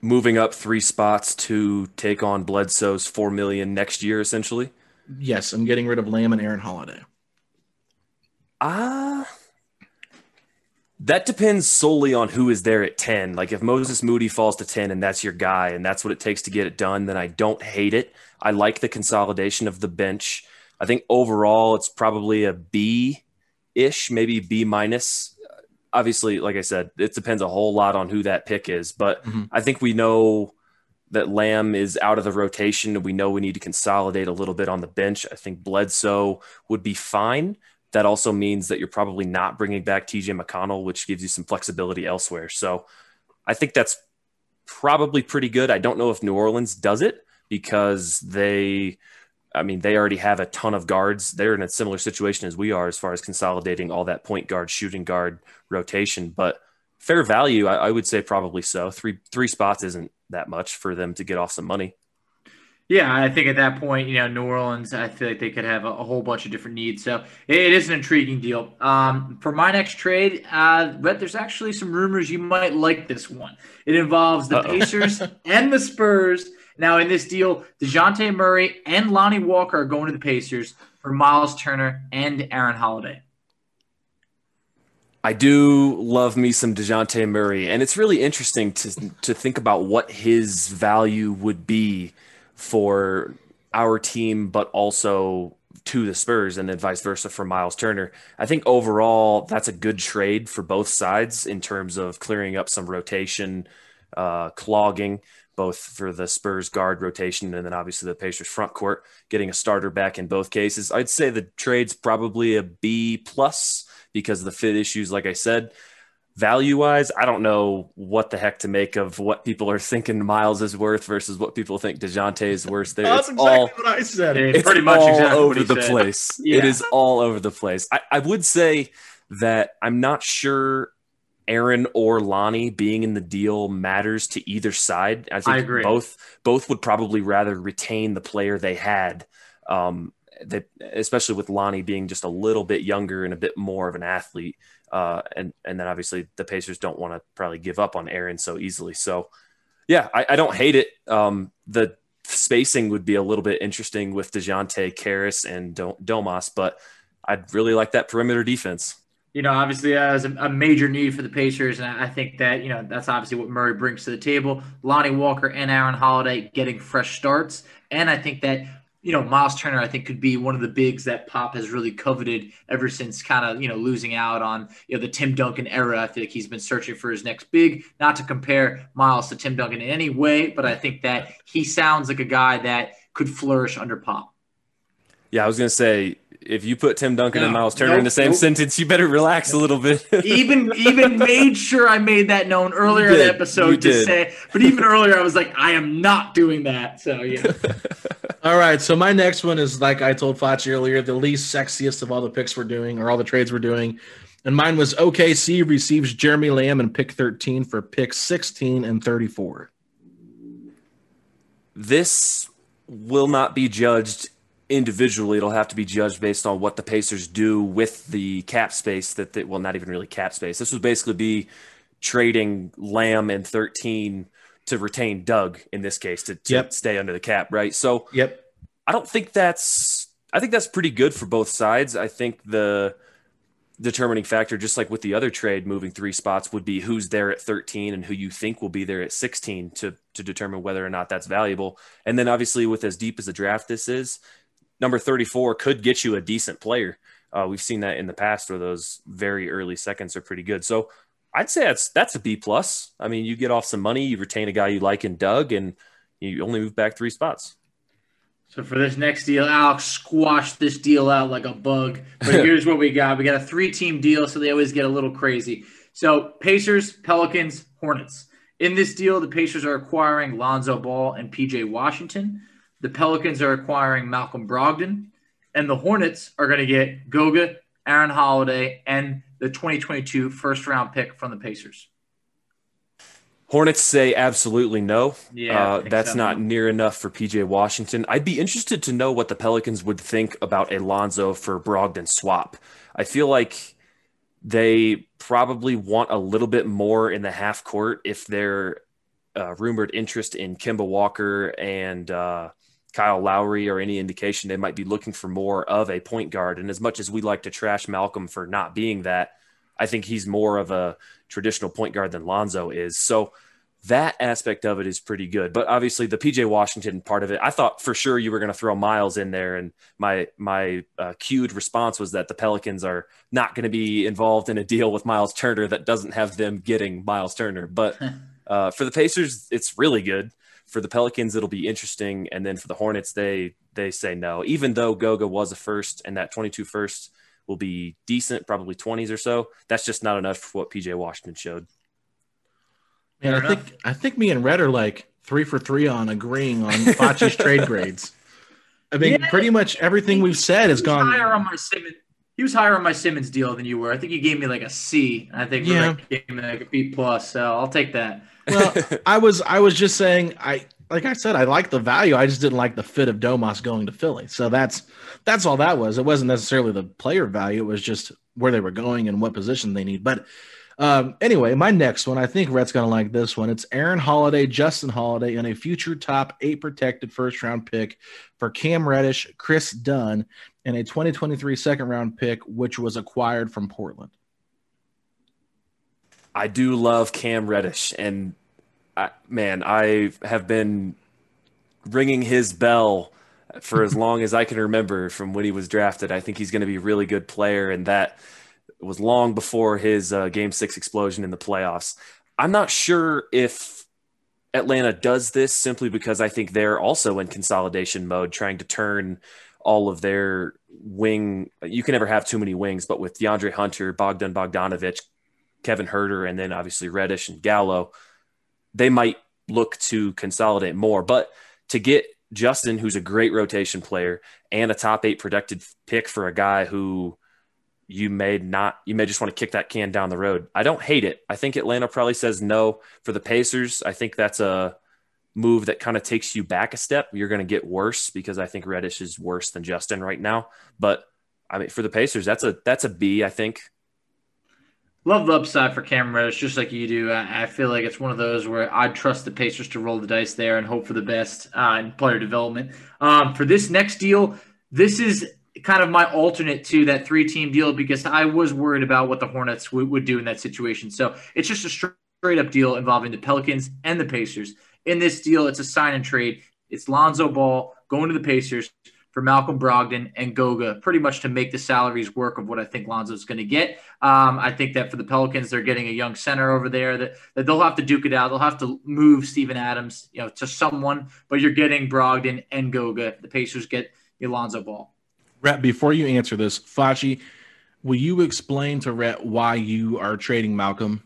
[SPEAKER 9] moving up three spots to take on Bledsoe's four million next year, essentially.
[SPEAKER 6] Yes, I'm getting rid of Lamb and Aaron Holiday.
[SPEAKER 9] Ah, that depends solely on who is there at 10. Like if Moses Moody falls to 10 and that's your guy and that's what it takes to get it done, then I don't hate it. I like the consolidation of the bench. I think overall it's probably a B ish, maybe B minus. obviously, like I said, it depends a whole lot on who that pick is. But mm-hmm. I think we know that Lamb is out of the rotation. We know we need to consolidate a little bit on the bench. I think Bledsoe would be fine. That also means that you're probably not bringing back TJ McConnell, which gives you some flexibility elsewhere. So I think that's probably pretty good. I don't know if New Orleans does it because they, I mean, they already have a ton of guards. They're in a similar situation as we are as far as consolidating all that point guard, shooting guard rotation. But fair value, I, I would say probably so. Three three spots isn't that much for them to get off some money.
[SPEAKER 7] Yeah, I think at that point, you know, New Orleans, I feel like they could have a, a whole bunch of different needs. So it, it is an intriguing deal. Um, for my next trade, uh, but there's actually some rumors you might like this one. It involves the Uh-oh. Pacers and the Spurs. Now, in this deal, Dejounte Murray and Lonnie Walker are going to the Pacers for Miles Turner and Aaron Holiday.
[SPEAKER 9] I do love me some Dejounte Murray, and it's really interesting to to think about what his value would be for our team, but also to the Spurs, and then vice versa for Miles Turner. I think overall that's a good trade for both sides in terms of clearing up some rotation, uh, clogging both for the Spurs guard rotation and then obviously the Pacers front court, getting a starter back in both cases. I'd say the trade's probably a B plus because of the fit issues, like I said. Value wise, I don't know what the heck to make of what people are thinking Miles is worth versus what people think Dejounte is worth. There,
[SPEAKER 6] That's exactly all, what I said.
[SPEAKER 9] It's pretty much all exactly over the said. place. Yeah. It is all over the place. I, I would say that I'm not sure Aaron or Lonnie being in the deal matters to either side. I think I both both would probably rather retain the player they had. Um, that especially with Lonnie being just a little bit younger and a bit more of an athlete. Uh, and and then obviously the Pacers don't want to probably give up on Aaron so easily. So yeah, I, I don't hate it. Um, the spacing would be a little bit interesting with Dejounte, Caris, and Domas, but I'd really like that perimeter defense.
[SPEAKER 7] You know, obviously, as a, major need for the Pacers, and I think that you know that's obviously what Murray brings to the table. Lonnie Walker and Aaron Holiday getting fresh starts, and I think that you know, Miles Turner, I think, could be one of the bigs that Pop has really coveted ever since kind of, you know, losing out on, you know, the Tim Duncan era. I feel like he's been searching for his next big, not to compare Miles to Tim Duncan in any way, but I think that he sounds like a guy that could flourish under Pop.
[SPEAKER 9] Yeah, I was going to say, if you put Tim Duncan no, and Miles Turner nope, in the same nope. sentence, you better relax a little bit.
[SPEAKER 7] even even made sure I made that known earlier in the episode to did. say, but even earlier I was like, I am not doing that. So yeah.
[SPEAKER 6] all right. So my next one is like I told Facci earlier, the least sexiest of all the picks we're doing or all the trades we're doing. And mine was OKC receives Jeremy Lamb and pick 13 for pick 16 and 34.
[SPEAKER 9] This will not be judged individually it'll have to be judged based on what the Pacers do with the cap space that they, well not even really cap space. This would basically be trading Lamb and 13 to retain Doug in this case to, to yep. stay under the cap, right? So
[SPEAKER 6] Yep.
[SPEAKER 9] I don't think that's I think that's pretty good for both sides. I think the determining factor, just like with the other trade, moving three spots would be who's there at 13 and who you think will be there at 16 to to determine whether or not that's valuable. And then obviously with as deep as the draft this is, number 34 could get you a decent player. Uh, we've seen that in the past where those very early seconds are pretty good. So I'd say that's that's a B plus. I mean, you get off some money, you retain a guy you like in Doug, and you only move back three spots.
[SPEAKER 7] So for this next deal, Alex squashed this deal out like a bug. But here's what we got: we got a three-team deal, so they always get a little crazy. So Pacers, Pelicans, Hornets. In this deal, the Pacers are acquiring Lonzo Ball and PJ Washington. The Pelicans are acquiring Malcolm Brogdon, and the Hornets are going to get Goga, Aaron Holiday, and the 2022 first round pick from the Pacers.
[SPEAKER 9] Hornets say absolutely no. Yeah, uh, that's so. not near enough for PJ Washington. I'd be interested to know what the Pelicans would think about Alonzo for Brogdon swap. I feel like they probably want a little bit more in the half court if their uh, rumored interest in Kemba Walker and uh, Kyle Lowry or any indication they might be looking for more of a point guard. And as much as we like to trash Malcolm for not being that, I think he's more of a traditional point guard than Lonzo is. So that aspect of it is pretty good. But obviously, the PJ Washington part of it, I thought for sure you were going to throw Miles in there, and my my uh, cued response was that the Pelicans are not going to be involved in a deal with Miles Turner that doesn't have them getting Miles Turner. But uh, for the Pacers, it's really good. For the Pelicans, it'll be interesting, and then for the Hornets, they they say no. Even though Goga was a first, and that 22 first will be decent, probably 20s or so. That's just not enough for what PJ Washington showed.
[SPEAKER 6] Man, I think I think me and Rhett are like three for three on agreeing on Facci's trade grades. I mean, yeah, pretty much everything we've said has gone
[SPEAKER 7] higher on my Simmons. He was higher on my Simmons deal than you were. I think you gave me like a C. I think yeah, gave me like a B plus. So I'll take that.
[SPEAKER 6] Well, I was I was just saying I like I said I like the value. I just didn't like the fit of Domas going to Philly. So that's that's all that was. It wasn't necessarily the player value. It was just where they were going and what position they need. But um, anyway, my next one, I think Rhett's going to like this one. It's Aaron Holiday, Justin Holiday, and a future top eight protected first round pick for Cam Reddish, Kris Dunn, and a 2023 second round pick, which was acquired from Portland.
[SPEAKER 9] I do love Cam Reddish, and I, man, I have been ringing his bell for as long as I can remember from when he was drafted. I think he's going to be a really good player, and that was long before his uh, Game Six explosion in the playoffs. I'm not sure if Atlanta does this simply because I think they're also in consolidation mode, trying to turn all of their wing. You can never have too many wings, but with DeAndre Hunter, Bogdan Bogdanovic, Kevin Huerter, and then obviously Reddish and Gallo, they might look to consolidate more. But to get Justin, who's a great rotation player and a top eight protected pick for a guy who you may not you may just want to kick that can down the road. I don't hate it. I think Atlanta probably says no for the Pacers. I think that's a move that kind of takes you back a step. You're going to get worse because I think Reddish is worse than Justin right now. But I mean, for the Pacers, that's a that's a B. I think.
[SPEAKER 7] Love the upside for Cam Reddish, just like you do. I, I, feel like it's one of those where I'd trust the Pacers to roll the dice there and hope for the best uh, in player development. Um, for this next deal, this is kind of my alternate to that three team deal because I was worried about what the Hornets w- would do in that situation. So it's just a straight up deal involving the Pelicans and the Pacers. In this deal, it's a sign and trade. It's Lonzo Ball going to the Pacers for Malcolm Brogdon and Goga, pretty much to make the salaries work of what I think Lonzo's going to get. Um, I think that for the Pelicans, they're getting a young center over there that, that they'll have to duke it out. They'll have to move Steven Adams, you know, to someone, but you're getting Brogdon and Goga. The Pacers get Lonzo Ball.
[SPEAKER 6] Rhett, before you answer this, Facci, will you explain to Rhett why you are trading Malcolm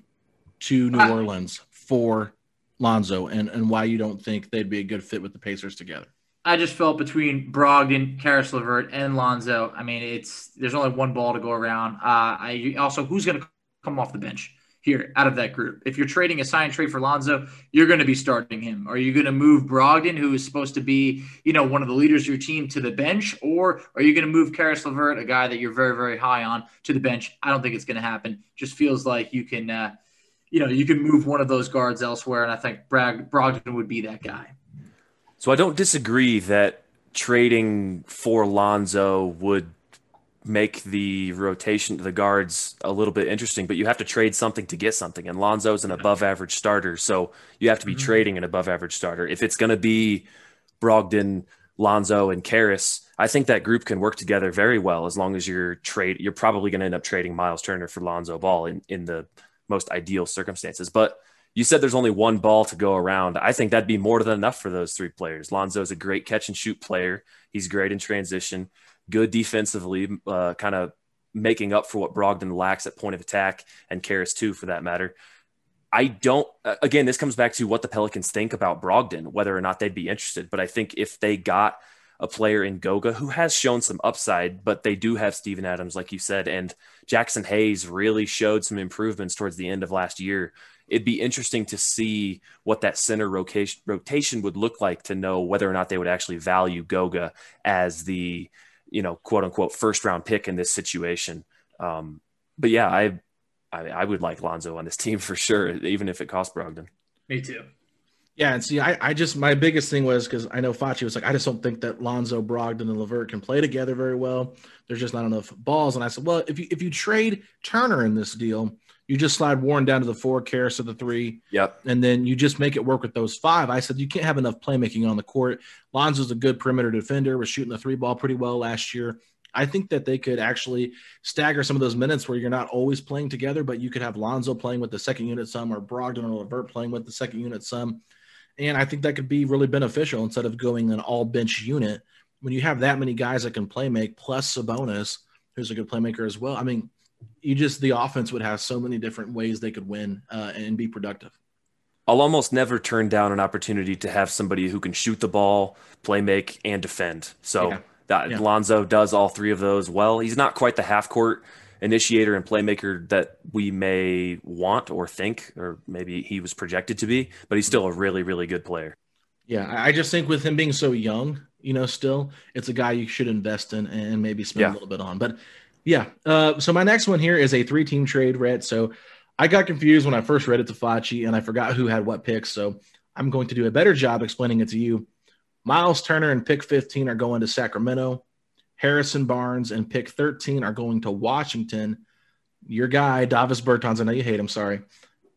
[SPEAKER 6] to New Orleans for Lonzo and, and why you don't think they'd be a good fit with the Pacers together?
[SPEAKER 7] I just felt between Brogdon, Caris LeVert, and Lonzo. I mean, it's there's only one ball to go around. Uh, I also who's going to come off the bench? here out of that group. If you're trading a sign trade for Lonzo, you're going to be starting him. Are you going to move Brogdon, who is supposed to be, you know, one of the leaders of your team, to the bench, or are you going to move Caris LeVert, a guy that you're very, very high on, to the bench? I don't think it's going to happen. Just feels like you can, uh, you know, you can move one of those guards elsewhere, and I think Brag- Brogdon would be that guy.
[SPEAKER 9] So I don't disagree that trading for Lonzo would make the rotation to the guards a little bit interesting, but you have to trade something to get something. And Lonzo's an above average starter, so you have to be mm-hmm. trading an above average starter. If it's going to be Brogdon, Lonzo, and Caris, I think that group can work together very well as long as you're trade. You're probably going to end up trading Miles Turner for Lonzo Ball in in the most ideal circumstances, but. You said there's only one ball to go around. I think that'd be more than enough for those three players. Lonzo's a great catch and shoot player. He's great in transition good defensively, uh, kind of making up for what Brogdon lacks at point of attack and Caris too, for that matter. I don't. Again, this comes back to what the Pelicans think about Brogdon, whether or not they'd be interested. But I think if they got a player in Goga who has shown some upside, but they do have Steven Adams, like you said, and Jaxson Hayes really showed some improvements towards the end of last year. It'd be interesting to see what that center rotation rotation would look like to know whether or not they would actually value Goga as the you know, quote unquote first round pick in this situation. Um, but yeah, I, I, I would like Lonzo on this team for sure, even if it costs Brogdon.
[SPEAKER 7] Me too.
[SPEAKER 6] Yeah, and see, I, I just my biggest thing was because I know Facci was like, I just don't think that Lonzo, Brogdon, and LeVert can play together very well. There's just not enough balls. And I said, well, if you if you trade Turner in this deal, You just slide Warren down to the four, Caris to the three.
[SPEAKER 9] Yep.
[SPEAKER 6] And then you just make it work with those five. I said you can't have enough playmaking on the court. Lonzo's a good perimeter defender, was shooting the three ball pretty well last year. I think that they could actually stagger some of those minutes where you're not always playing together, but you could have Lonzo playing with the second unit some or Brogdon or LeVert playing with the second unit some. And I think that could be really beneficial instead of going an all bench unit. When you have that many guys that can play make, plus Sabonis, who's a good playmaker as well. I mean, you just the offense would have so many different ways they could win uh, and be productive.
[SPEAKER 9] I'll almost never turn down an opportunity to have somebody who can shoot the ball, play make, and defend. So yeah. that yeah. Lonzo does all three of those well. He's not quite the half court initiator and playmaker that we may want or think, or maybe he was projected to be, but he's still a really, really good player.
[SPEAKER 6] Yeah, I just think with him being so young, you know, still it's a guy you should invest in and maybe spend yeah. a little bit on. But yeah, uh, so my next one here is a three-team trade, Rhett. So I got confused when I first read it to Facci and I forgot who had what picks. So I'm going to do a better job explaining it to you. Miles Turner and pick 15 are going to Sacramento. Harrison Barnes and pick 13 are going to Washington. Your guy, Davis Bertans, I know you hate him, sorry.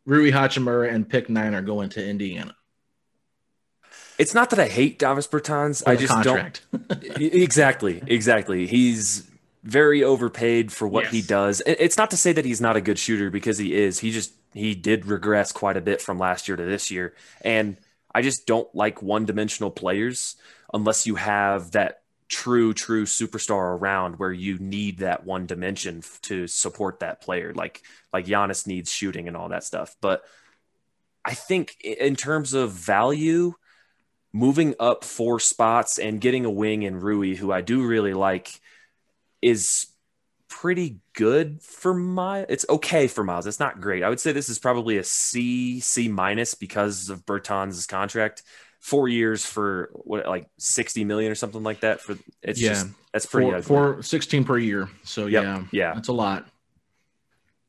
[SPEAKER 6] Rui Hachimura and pick nine are going to Indiana.
[SPEAKER 9] It's not that I hate Davis Bertans. I just contract. don't. exactly, exactly. He's very overpaid for what yes. he does. It's not to say that he's not a good shooter because he is. He just he did regress quite a bit from last year to this year, and I just don't like one-dimensional players unless you have that true true superstar around where you need that one dimension to support that player like like Giannis needs shooting and all that stuff but I think in terms of value moving up four spots and getting a wing in Rui who I do really like is pretty good for my it's okay for Miles. It's not great. I would say this is probably a C C minus because of Bertans' contract. Four years for what like 60 million or something like that for it's yeah. just, that's pretty
[SPEAKER 6] four, four 16 per year. So yep. yeah
[SPEAKER 9] yeah.
[SPEAKER 6] that's a lot.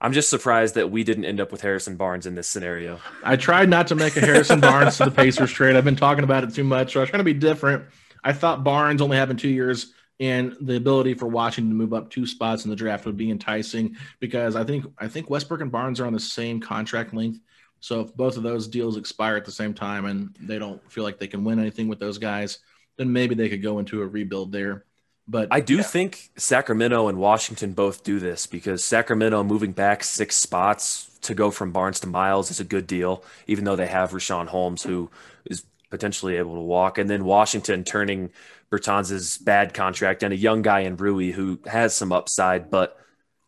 [SPEAKER 9] I'm just surprised that we didn't end up with harrison barnes in this scenario.
[SPEAKER 6] I tried not to make a harrison barnes to the pacers trade. I've been talking about it too much so i was trying to be different. I thought barnes only having two years and the ability for Washington to move up two spots in the draft would be enticing because I think I think Westbrook and Barnes are on the same contract length. So if both of those deals expire at the same time and they don't feel like they can win anything with those guys, then maybe they could go into a rebuild there. But
[SPEAKER 9] I do yeah. think Sacramento and Washington both do this because Sacramento moving back six spots to go from Barnes to Miles is a good deal, even though they have Richaun Holmes, who is potentially able to walk. And then Washington turning Bertans' bad contract and a young guy in Rui who has some upside, but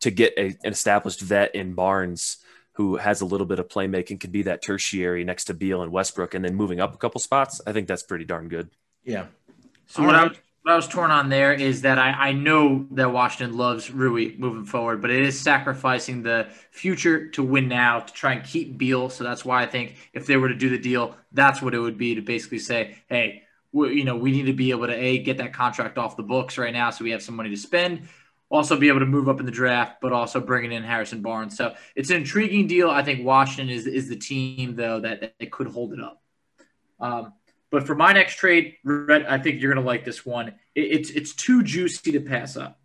[SPEAKER 9] to get a, an established vet in Barnes – who has a little bit of playmaking, could be that tertiary next to Beal and Westbrook, and then moving up a couple spots. I think that's pretty darn good.
[SPEAKER 6] Yeah.
[SPEAKER 7] So what, right. I was, what I was torn on there is that I, I know that Washington loves Rui moving forward, but it is sacrificing the future to win now to try and keep Beal. So that's why I think if they were to do the deal, that's what it would be to basically say, hey, we, you know, we need to be able to a get that contract off the books right now, so we have some money to spend also be able to move up in the draft, but also bringing in Harrison Barnes. So it's an intriguing deal. I think Washington is is the team though that, that could hold it up. Um, but for my next trade, Rhett, I think you're going to like this one. It, it's it's too juicy to pass up.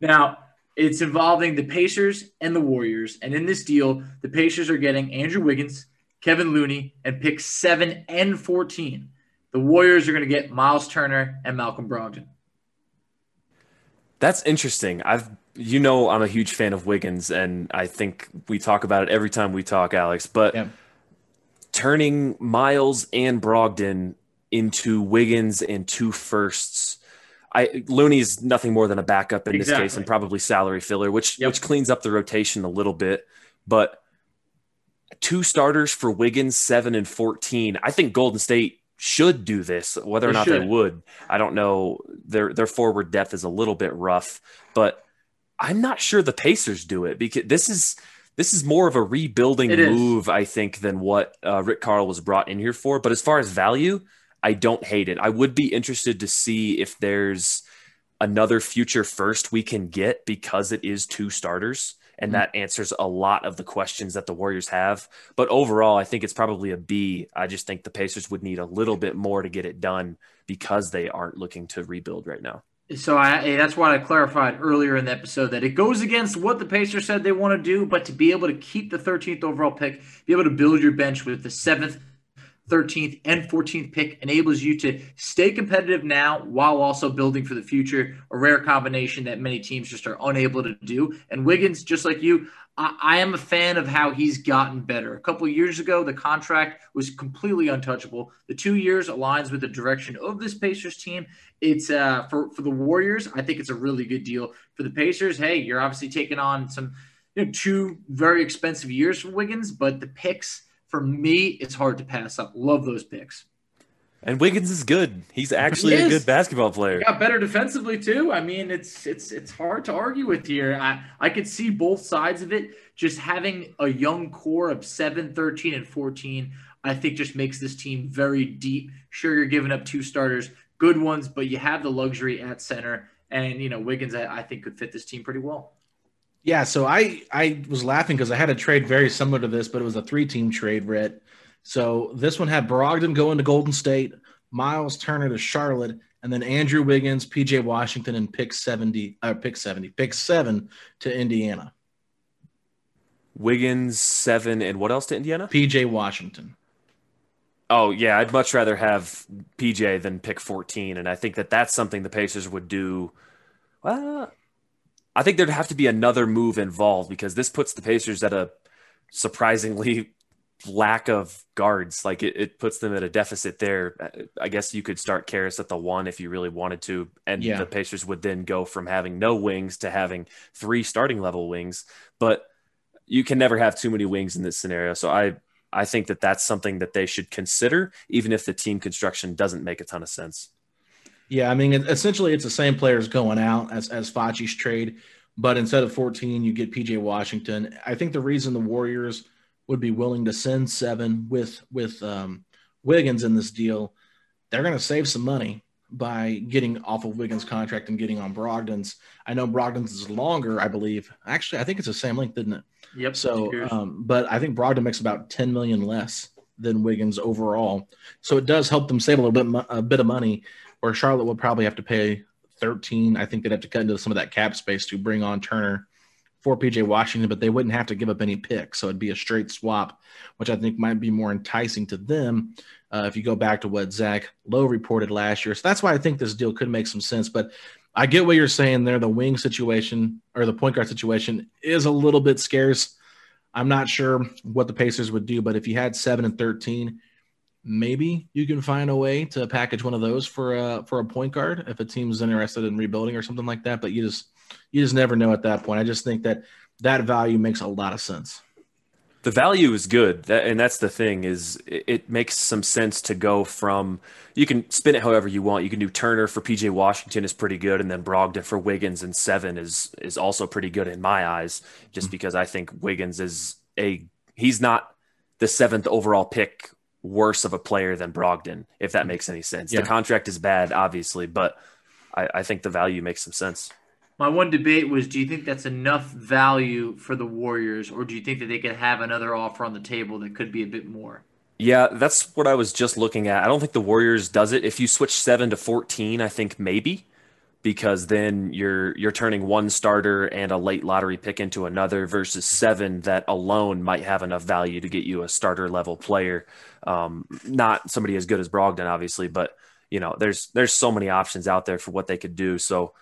[SPEAKER 7] Now it's involving the Pacers and the Warriors, and in this deal, the Pacers are getting Andrew Wiggins, Kevin Looney, and picks seven and fourteen. The Warriors are going to get Miles Turner and Malcolm Brogdon.
[SPEAKER 9] That's interesting. I've you know I'm a huge fan of Wiggins, and I think we talk about it every time we talk, Alex. But yeah. turning Miles and Brogdon into Wiggins and two firsts. I Looney is nothing more than a backup in exactly. this case and probably salary filler, which yep. which cleans up the rotation a little bit. But two starters for Wiggins, seven and fourteen. I think Golden State should do this. Whether they or not should. they would, I don't know. Their their forward depth is a little bit rough, but I'm not sure the Pacers do it because this is this is more of a rebuilding move. I think, than what uh, Rick Carl was brought in here for. But as far as value, I don't hate it. I would be interested to see if there's another future first we can get because it is two starters and mm-hmm. that answers a lot of the questions that the Warriors have. But overall, I think it's probably a B. I just think the Pacers would need a little bit more to get it done because they aren't looking to rebuild right now.
[SPEAKER 7] So I, that's why I clarified earlier in the episode that it goes against what the Pacers said they want to do, but to be able to keep the 13th overall pick, be able to build your bench with the seventh 13th and 14th pick enables you to stay competitive now while also building for the future. A rare combination that many teams just are unable to do. And Wiggins, just like you, I, I am a fan of how he's gotten better. A couple years ago, the contract was completely untouchable. The two years aligns with the direction of this Pacers team. It's uh, for for the Warriors. I think it's a really good deal for the Pacers. Hey, you're obviously taking on some you know two very expensive years for Wiggins, but the picks for me, it's hard to pass up. Love those picks.
[SPEAKER 9] And Wiggins is good. He's actually he a good basketball player.
[SPEAKER 7] He got better defensively too. I mean, it's it's it's hard to argue with here. I I could see both sides of it. Just having a young core of 7, 13, and 14, I think just makes this team very deep. Sure, you're giving up two starters, good ones, but you have the luxury at center. And you know, Wiggins, I, I think could fit this team pretty well.
[SPEAKER 6] Yeah, so I I was laughing because I had a trade very similar to this, but it was a three team trade, Rhett. So this one had Brogdon going to Golden State, Miles Turner to Charlotte, and then Andrew Wiggins, PJ Washington, and pick seventy, or pick seventy, pick seven to Indiana.
[SPEAKER 9] Wiggins seven, and what else to Indiana?
[SPEAKER 6] PJ Washington.
[SPEAKER 9] Oh yeah, I'd much rather have PJ than pick fourteen, and I think that that's something the Pacers would do. Well, I think there'd have to be another move involved because this puts the Pacers at a surprisingly lack of guards. Like it, it puts them at a deficit there. I guess you could start Caris at the one if you really wanted to. And yeah. the Pacers would then go from having no wings to having three starting level wings. But you can never have too many wings in this scenario. So I, I think that that's something that they should consider, even if the team construction doesn't make a ton of sense.
[SPEAKER 6] Yeah, I mean, essentially, it's the same players going out as as Facci's trade, but instead of 14, you get PJ Washington. I think the reason the Warriors would be willing to send seven with with um, Wiggins in this deal, they're going to save some money by getting off of Wiggins' contract and getting on Brogdon's. I know Brogdon's is longer, I believe. Actually, I think it's the same length, isn't it?
[SPEAKER 7] Yep.
[SPEAKER 6] So, um, but I think Brogdon makes about 10 million less than Wiggins overall. So it does help them save a little bit a bit of money or Charlotte would probably have to pay 13. I think they'd have to cut into some of that cap space to bring on Turner for PJ Washington, but they wouldn't have to give up any picks. So it'd be a straight swap, which I think might be more enticing to them uh, if you go back to what Zach Lowe reported last year. So that's why I think this deal could make some sense. But I get what you're saying there. The wing situation or the point guard situation is a little bit scarce. I'm not sure what the Pacers would do, but if you had seven and 13, maybe you can find a way to package one of those for a for a point guard if a team's interested in rebuilding or something like that. But you just you just never know at that point. I just think that that value makes a lot of sense.
[SPEAKER 9] The value is good, and that's the thing is it makes some sense to go from you can spin it however you want. You can do Turner for PJ Washington is pretty good, and then Brogdon for Wiggins and seven is is also pretty good in my eyes, just mm-hmm. because I think Wiggins is a he's not the seventh overall pick worse of a player than Brogdon, if that makes any sense. Yeah. The contract is bad, obviously, but I, I think the value makes some sense.
[SPEAKER 7] My one debate was do you think that's enough value for the Warriors, or do you think that they could have another offer on the table that could be a bit more?
[SPEAKER 9] Yeah, that's what I was just looking at. I don't think the Warriors does it. If you switch 7 to 14, I think maybe because then you're you're turning one starter and a late lottery pick into another versus seven that alone might have enough value to get you a starter level player. Um, not somebody as good as Brogdon, obviously, but you know, there's there's so many options out there for what they could do. So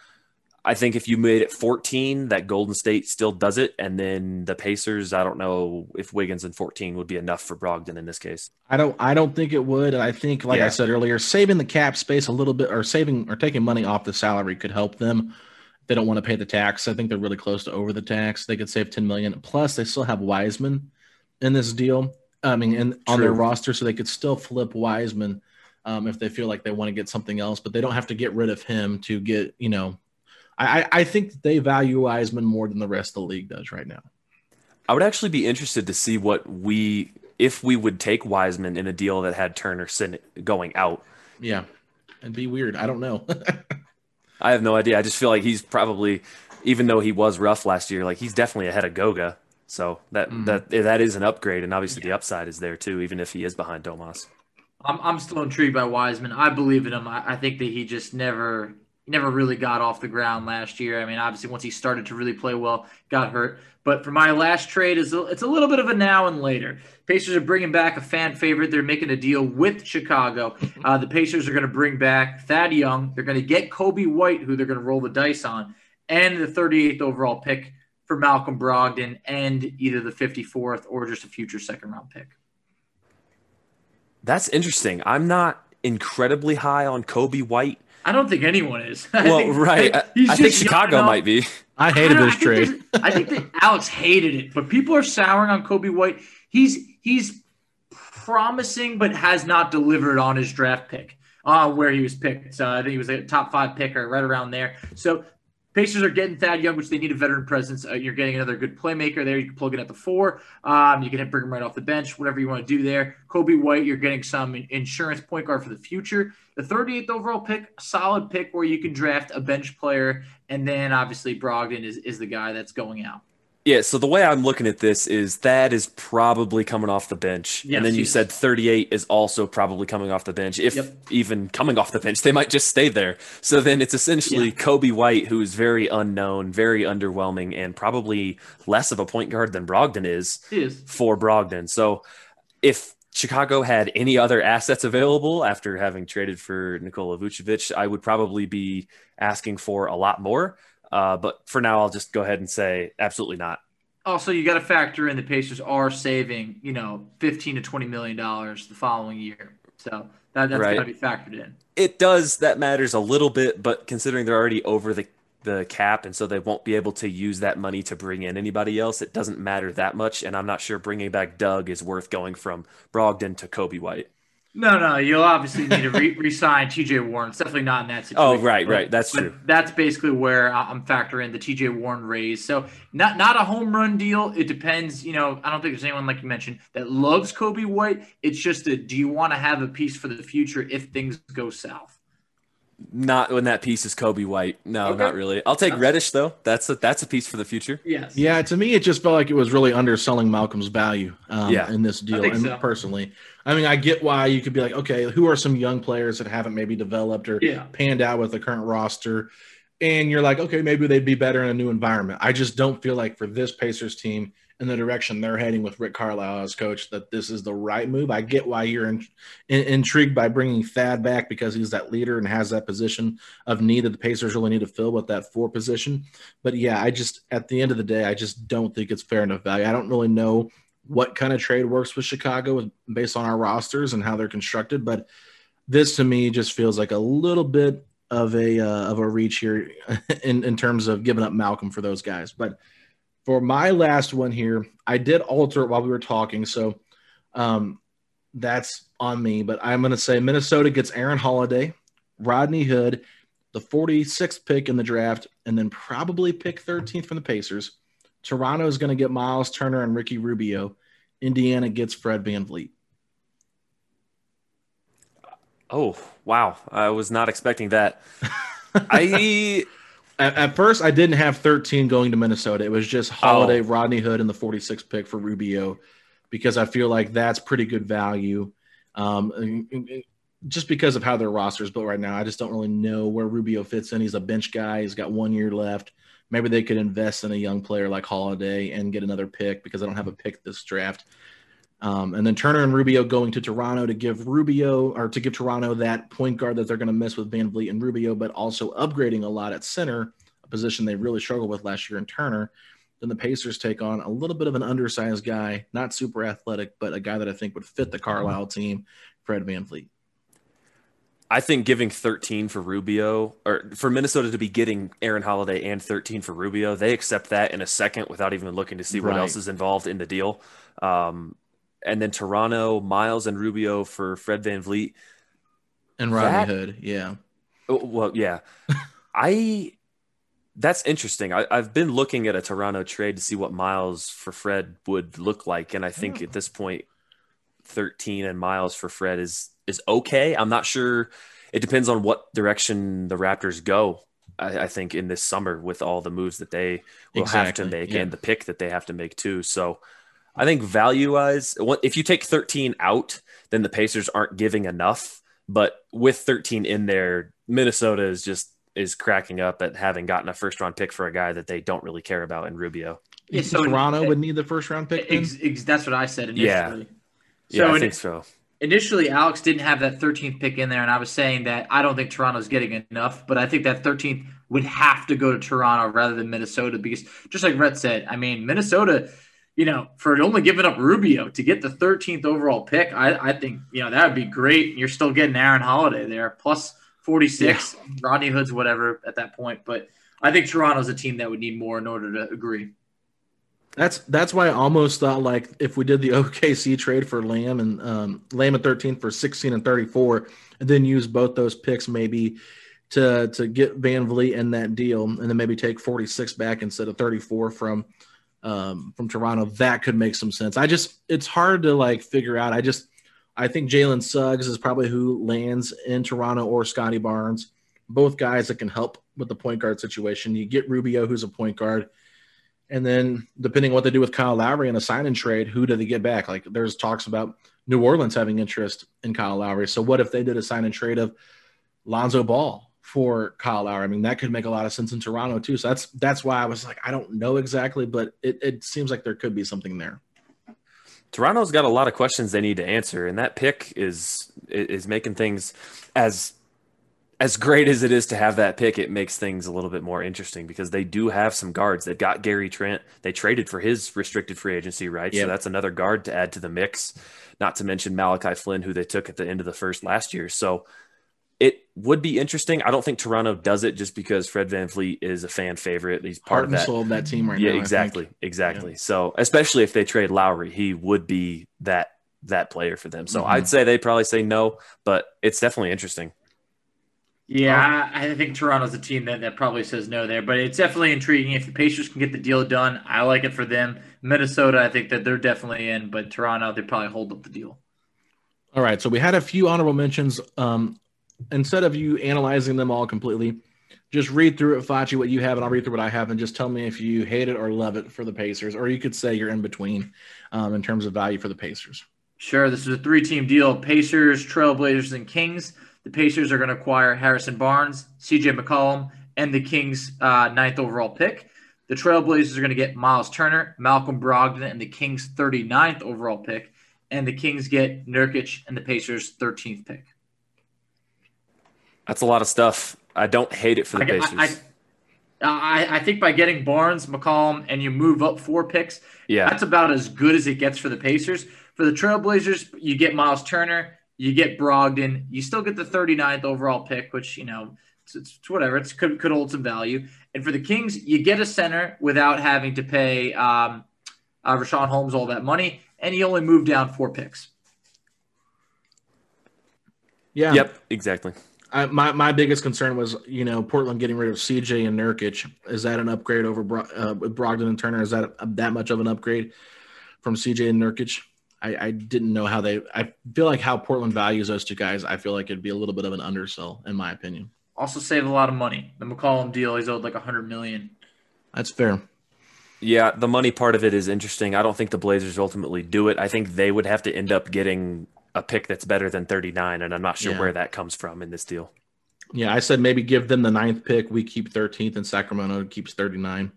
[SPEAKER 9] I think if you made it 14, that Golden State still does it, and then the Pacers. I don't know if Wiggins and 14 would be enough for Brogdon in this case.
[SPEAKER 6] I don't. I don't think it would. I think, like yeah. I said earlier, saving the cap space a little bit, or saving or taking money off the salary could help them. They don't want to pay the tax. I think they're really close to over the tax. They could save 10 million. Plus, they still have Wiseman in this deal. I mean, in, on their roster, so they could still flip Wiseman um, if they feel like they want to get something else, but they don't have to get rid of him to get you know I, I think they value Wiseman more than the rest of the league does right now.
[SPEAKER 9] I would actually be interested to see what we if we would take Wiseman in a deal that had Turner going out.
[SPEAKER 6] Yeah, it'd be weird. I don't know.
[SPEAKER 9] I have no idea. I just feel like he's probably, even though he was rough last year, like he's definitely ahead of Goga. So that mm-hmm. that that is an upgrade, and obviously yeah. the upside is there too, even if he is behind Domas.
[SPEAKER 7] I'm I'm still intrigued by Wiseman. I believe in him. I, I think that he just never He never really got off the ground last year. I mean, obviously, once he started to really play well, got hurt. But for my last trade, is it's a little bit of a now and later. Pacers are bringing back a fan favorite. They're making a deal with Chicago. Uh, the Pacers are going to bring back Thad Young. They're going to get Coby White, who they're going to roll the dice on, and the 38th overall pick for Malcolm Brogdon, and either the 54th or just a future second round pick.
[SPEAKER 9] That's interesting. I'm not incredibly high on Coby White.
[SPEAKER 7] I don't think anyone is. I
[SPEAKER 9] well,
[SPEAKER 7] think,
[SPEAKER 9] right. I, I think Chicago might be.
[SPEAKER 6] I hated
[SPEAKER 7] I
[SPEAKER 6] this
[SPEAKER 7] I
[SPEAKER 6] trade.
[SPEAKER 7] Think I think that Alex hated it, but people are souring on Coby White. He's he's promising, but has not delivered on his draft pick, uh, where he was picked. So I think he was a top five picker, right around there. So Pacers are getting Thad Young, which they need a veteran presence. Uh, you're getting another good playmaker there. You can plug in at the four. Um, you can bring him right off the bench, whatever you want to do there. Coby White, you're getting some insurance point guard for the future. The 38th overall pick, solid pick where you can draft a bench player, and then obviously Brogdon is is the guy that's going out.
[SPEAKER 9] Yeah, so the way I'm looking at this is that is probably coming off the bench.
[SPEAKER 7] Yes,
[SPEAKER 9] and then you
[SPEAKER 7] yes.
[SPEAKER 9] said 38 is also probably coming off the bench. If
[SPEAKER 7] Yep.
[SPEAKER 9] even coming off the bench, they might just stay there. So then it's essentially
[SPEAKER 7] Yeah.
[SPEAKER 9] Coby White, who is very unknown, very underwhelming, and probably less of a point guard than Brogdon is
[SPEAKER 7] is.
[SPEAKER 9] for Brogdon. So if Chicago had any other assets available after having traded for Nikola Vucevic, I would probably be asking for a lot more. Uh, but for now, I'll just go ahead and say absolutely not.
[SPEAKER 7] Also, you got to factor in the Pacers are saving, you know, 15 to 20 million dollars the following year. So that, that's
[SPEAKER 9] Right.
[SPEAKER 7] got to be factored in.
[SPEAKER 9] It does that matters a little bit, but considering they're already over the the cap and so they won't be able to use that money to bring in anybody else, it doesn't matter that much. And I'm not sure bringing back Doug is worth going from Brogdon to Coby White.
[SPEAKER 7] No, no, you'll obviously need to re- re-sign T.J. Warren. It's definitely not in that oh, situation.
[SPEAKER 9] Oh, right,
[SPEAKER 7] but-
[SPEAKER 9] right. That's
[SPEAKER 7] but
[SPEAKER 9] true.
[SPEAKER 7] That's basically where I'm factoring the T.J. Warren raise. So not not a home run deal. It depends. You know, I don't think there's anyone like you mentioned that loves Coby White. It's just a do you want to have a piece for the future if things go south?
[SPEAKER 9] Not when that piece is Coby White. No,
[SPEAKER 7] Okay.
[SPEAKER 9] not really. I'll take Reddish though. That's a that's a piece for the future.
[SPEAKER 7] Yes.
[SPEAKER 6] Yeah, to me, it just felt like it was really underselling Malcolm's value um,
[SPEAKER 9] Yeah.
[SPEAKER 6] in this deal.
[SPEAKER 7] think
[SPEAKER 6] And
[SPEAKER 7] so.
[SPEAKER 6] personally, I mean, I get why you could be like, okay, who are some young players that haven't maybe developed or
[SPEAKER 7] Yeah.
[SPEAKER 6] panned out with the current roster? And you're like, okay, maybe they'd be better in a new environment. I just don't feel like for this Pacers team in the direction they're heading with Rick Carlisle as coach that this is the right move. I get why you're in, in, intrigued by bringing Thad back because he's that leader and has that position of need that the Pacers really need to fill with that four position. But yeah, I just at the end of the day, I just don't think it's fair enough value. I don't really know what kind of trade works with Chicago based on our rosters and how they're constructed, but this to me just feels like a little bit of a uh, of a reach here in in terms of giving up Malcolm for those guys. But for my last one here, I did alter it while we were talking, so um, that's on me. But I'm going to say Minnesota gets Aaron Holiday, Rodney Hood, the 46th pick in the draft, and then probably pick 13th from the Pacers. Toronto is going to get Miles Turner and Ricky Rubio. Indiana gets Fred VanVleet.
[SPEAKER 9] Oh, wow. I was not expecting that. I
[SPEAKER 6] At, at first, I didn't have 13 going to Minnesota. It was just Holiday,
[SPEAKER 9] Oh.
[SPEAKER 6] Rodney Hood, and the 46 pick for Rubio because I feel like that's pretty good value. Um, and- and- just because of how their roster is built right now, I just don't really know where Rubio fits in. He's a bench guy. He's got one year left. Maybe they could invest in a young player like Holiday and get another pick because I don't have a pick this draft. Um, and then Turner and Rubio going to Toronto to give Rubio or to give Toronto that point guard that they're going to miss with VanVleet and Rubio, but also upgrading a lot at center, a position they really struggled with last year in Turner. Then the Pacers take on a little bit of an undersized guy, not super athletic, but a guy that I think would fit the Carlisle team, Fred VanVleet.
[SPEAKER 9] I think giving 13 for Rubio or for Minnesota to be getting Aaron Holiday and 13 for Rubio, they accept that in a second without even looking to see what
[SPEAKER 6] Right.
[SPEAKER 9] else is involved in the deal. Um, and then Toronto, Miles and Rubio for Fred VanVleet.
[SPEAKER 6] And Rodney Hood, yeah.
[SPEAKER 9] Oh, well, yeah. I that's interesting. I, I've been looking at a Toronto trade to see what Miles for Fred would look like, and I think oh. at this point, thirteen and Miles for Fred is is okay. I'm not sure. It depends on what direction the Raptors go. I, I think in this summer with all the moves that they will have to make
[SPEAKER 6] yeah.
[SPEAKER 9] and the pick that they have to make too. So I think value wise, if you take 13 out, then the Pacers aren't giving enough. But with 13 in there, Minnesota is just is cracking up at having gotten a first round pick for a guy that they don't really care about in Rubio.
[SPEAKER 6] Yeah, so Toronto would need the first round pick.
[SPEAKER 7] Ex, ex, that's what I said initially.
[SPEAKER 9] Yeah, yeah, I think so.
[SPEAKER 7] Initially, Alex didn't have that 13th pick in there, and I was saying that I don't think Toronto's getting enough, but I think that 13th would have to go to Toronto rather than Minnesota because, just like Rhett said, I mean, Minnesota, you know, for only giving up Rubio to get the 13th overall pick, I, I think, you know, that would be great. You're still getting Aaron Holiday there, plus 46, yeah. Rodney Hood's whatever at that point. But I think Toronto's a team that would need more in order to agree.
[SPEAKER 6] That's that's why I almost thought like if we did the OKC trade for Lamb and um, Lamb at 13 for 16 and 34, and then use both those picks maybe to to get VanVleet in that deal, and then maybe take 46 back instead of 34 from um, from Toronto, that could make some sense. I just it's hard to like figure out. I just I think Jalen Suggs is probably who lands in Toronto or Scottie Barnes, both guys that can help with the point guard situation. You get Rubio, who's a point guard and then depending on what they do with Kyle Lowry in a sign and trade, who do they get back? Like there's talks about New Orleans having interest in Kyle Lowry. So what if they did a sign and trade of Lonzo Ball for Kyle Lowry? I mean, that could make a lot of sense in Toronto too. So that's that's why I was like, I don't know exactly, but it, it seems like there could be something there.
[SPEAKER 9] Toronto's got a lot of questions they need to answer, and that pick is is making things as as great as it is to have that pick, it makes things a little bit more interesting because they do have some guards. They've got Gary Trent. They traded for his restricted free agency, right? Yep. So that's another guard to add to the mix. Not to mention Malachi Flynn, who they took at the end of the first last year. So it would be interesting. I don't think Toronto does it just because Fred Van VanVleet is a fan favorite. He's part
[SPEAKER 6] Heart
[SPEAKER 9] of that.
[SPEAKER 6] soul of that team right
[SPEAKER 9] yeah,
[SPEAKER 6] now.
[SPEAKER 9] exactly. Exactly. Yeah. So especially if they trade Lowry, he would be that that player for them. So mm-hmm. I'd say they probably say no, but it's definitely interesting.
[SPEAKER 7] Yeah, I think Toronto's a team that, that probably says no there, but it's definitely intriguing. If the Pacers can get the deal done, I like it for them. Minnesota, I think that they're definitely in, but Toronto, they probably hold up the deal.
[SPEAKER 6] All right, so we had a few honorable mentions. Um, instead of you analyzing them all completely, just read through it, Facci, what you have, and I'll read through what I have, and just tell me if you hate it or love it for the Pacers, or you could say you're in between um, in terms of value for the Pacers.
[SPEAKER 7] Sure, this is a three-team deal: Pacers, Trailblazers, and Kings. The Pacers are going to acquire Harrison Barnes, CJ McCollum, and the Kings' uh, ninth overall pick. The Trailblazers are going to get Miles Turner, Malcolm Brogdon, and the Kings' 39th overall pick. And the Kings get Nurkic and the Pacers' 13th pick.
[SPEAKER 9] That's a lot of stuff. I don't hate it for the I, Pacers.
[SPEAKER 7] I, I, I, think by getting Barnes, McCollum, and you move up four picks,
[SPEAKER 9] yeah,
[SPEAKER 7] that's about as good as it gets for the Pacers. For the Trailblazers, you get Miles Turner, you get Brogdon. You still get the 39th overall pick, which, you know, it's, it's whatever. It's could, could hold some value. And for the Kings, you get a center without having to pay um, uh, Richaun Holmes all that money, and you only move down four picks.
[SPEAKER 6] Yeah.
[SPEAKER 9] Yep. Exactly.
[SPEAKER 6] I, my my biggest concern was you know Portland getting rid of CJ and Nurkic. Is that an upgrade over uh, Brogdon and Turner? Is that a, that much of an upgrade from CJ and Nurkic? I, I, didn't know how they. I feel like how Portland values those two guys. I feel like it'd be a little bit of an undersell, in my opinion.
[SPEAKER 7] Also, save a lot of money. The McCollum deal, he's owed like a hundred million.
[SPEAKER 6] That's fair.
[SPEAKER 9] Yeah, the money part of it is interesting. I don't think the Blazers ultimately do it. I think they would have to end up getting a pick that's better than 39, and I'm not sure yeah. where that comes from in this deal.
[SPEAKER 6] Yeah, I said maybe give them the ninth pick. We keep 13th, and Sacramento keeps 39.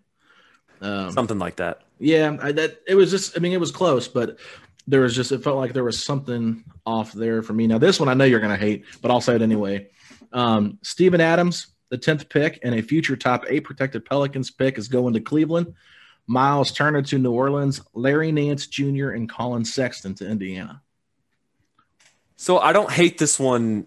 [SPEAKER 9] Um, Something like that.
[SPEAKER 6] Yeah, I, that it was just. I mean, it was close, but there was just it felt like there was something off there for me. Now this one I know you're going to hate, but I'll say it anyway. Um, Steven Adams, the tenth pick, and a future top eight protected Pelicans pick is going to Cleveland. Miles Turner to New Orleans, Larry Nance Jr. and Collin Sexton to Indiana.
[SPEAKER 9] So I don't hate this one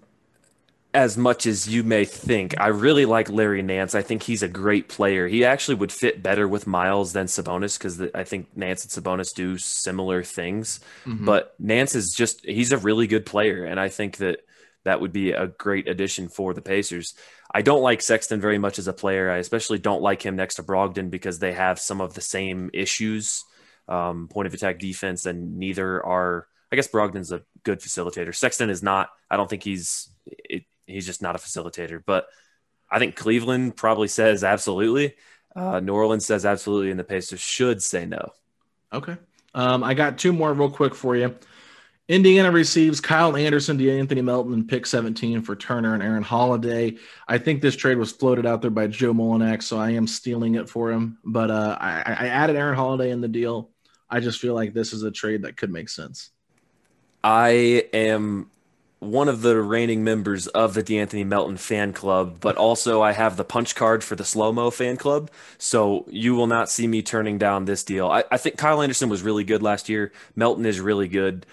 [SPEAKER 9] as much as you may think. I really like Larry Nance. I think he's a great player. He actually would fit better with Miles than Sabonis because I think Nance and Sabonis do similar things. Mm-hmm. But Nance is just, he's a really good player. And I think that that would be a great addition for the Pacers. I don't like Sexton very much as a player. I especially don't like him next to Brogdon because they have some of the same issues, um, point of attack defense, and neither are. I guess Brogdon's a good facilitator. Sexton is not. I don't think he's. It, he's just not a facilitator. But I think Cleveland probably says absolutely. Uh, New Orleans says absolutely, and the Pacers should say no.
[SPEAKER 6] Okay. Um, I got two more real quick for you. Indiana receives Kyle Anderson, Anthony Melton, and pick 17 for Turner and Aaron Holiday. I think this trade was floated out there by Joe Mullinax, so I am stealing it for him. But uh, I, I added Aaron Holiday in the deal. I just feel like this is a trade that could make sense.
[SPEAKER 9] I am one of the reigning members of the De'Anthony Melton fan club, but also I have the punch card for the slow mo fan club. So you will not see me turning down this deal. I, I, think Kyle Anderson was really good last year. Melton is really good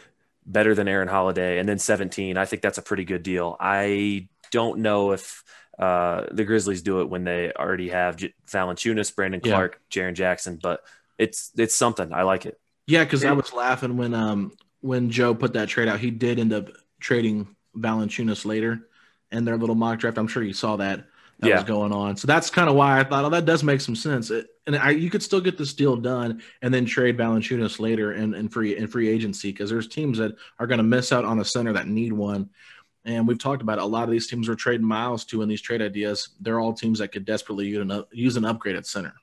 [SPEAKER 9] better than Aaron Holiday, and then 17. I think that's a pretty good deal. I don't know if uh, the Grizzlies do it when they already have J- Valanciunas, Brandon Clarke, yeah. Jaren Jackson, but it's it's something. I like it.
[SPEAKER 6] Yeah, because I was laughing when um when Joe put that trade out. He did end up trading Valanciunas later in their little mock draft. I'm sure you saw that that yeah. was going on. So that's kind of why I thought, oh, that does make some sense. It, and I, you could still get this deal done and then trade Valanciunas later in, in free in free agency because there's teams that are going to miss out on a center that need one. And we've talked about it. a lot of these teams are trading miles to in these trade ideas. They're all teams that could desperately use an, use an upgraded center.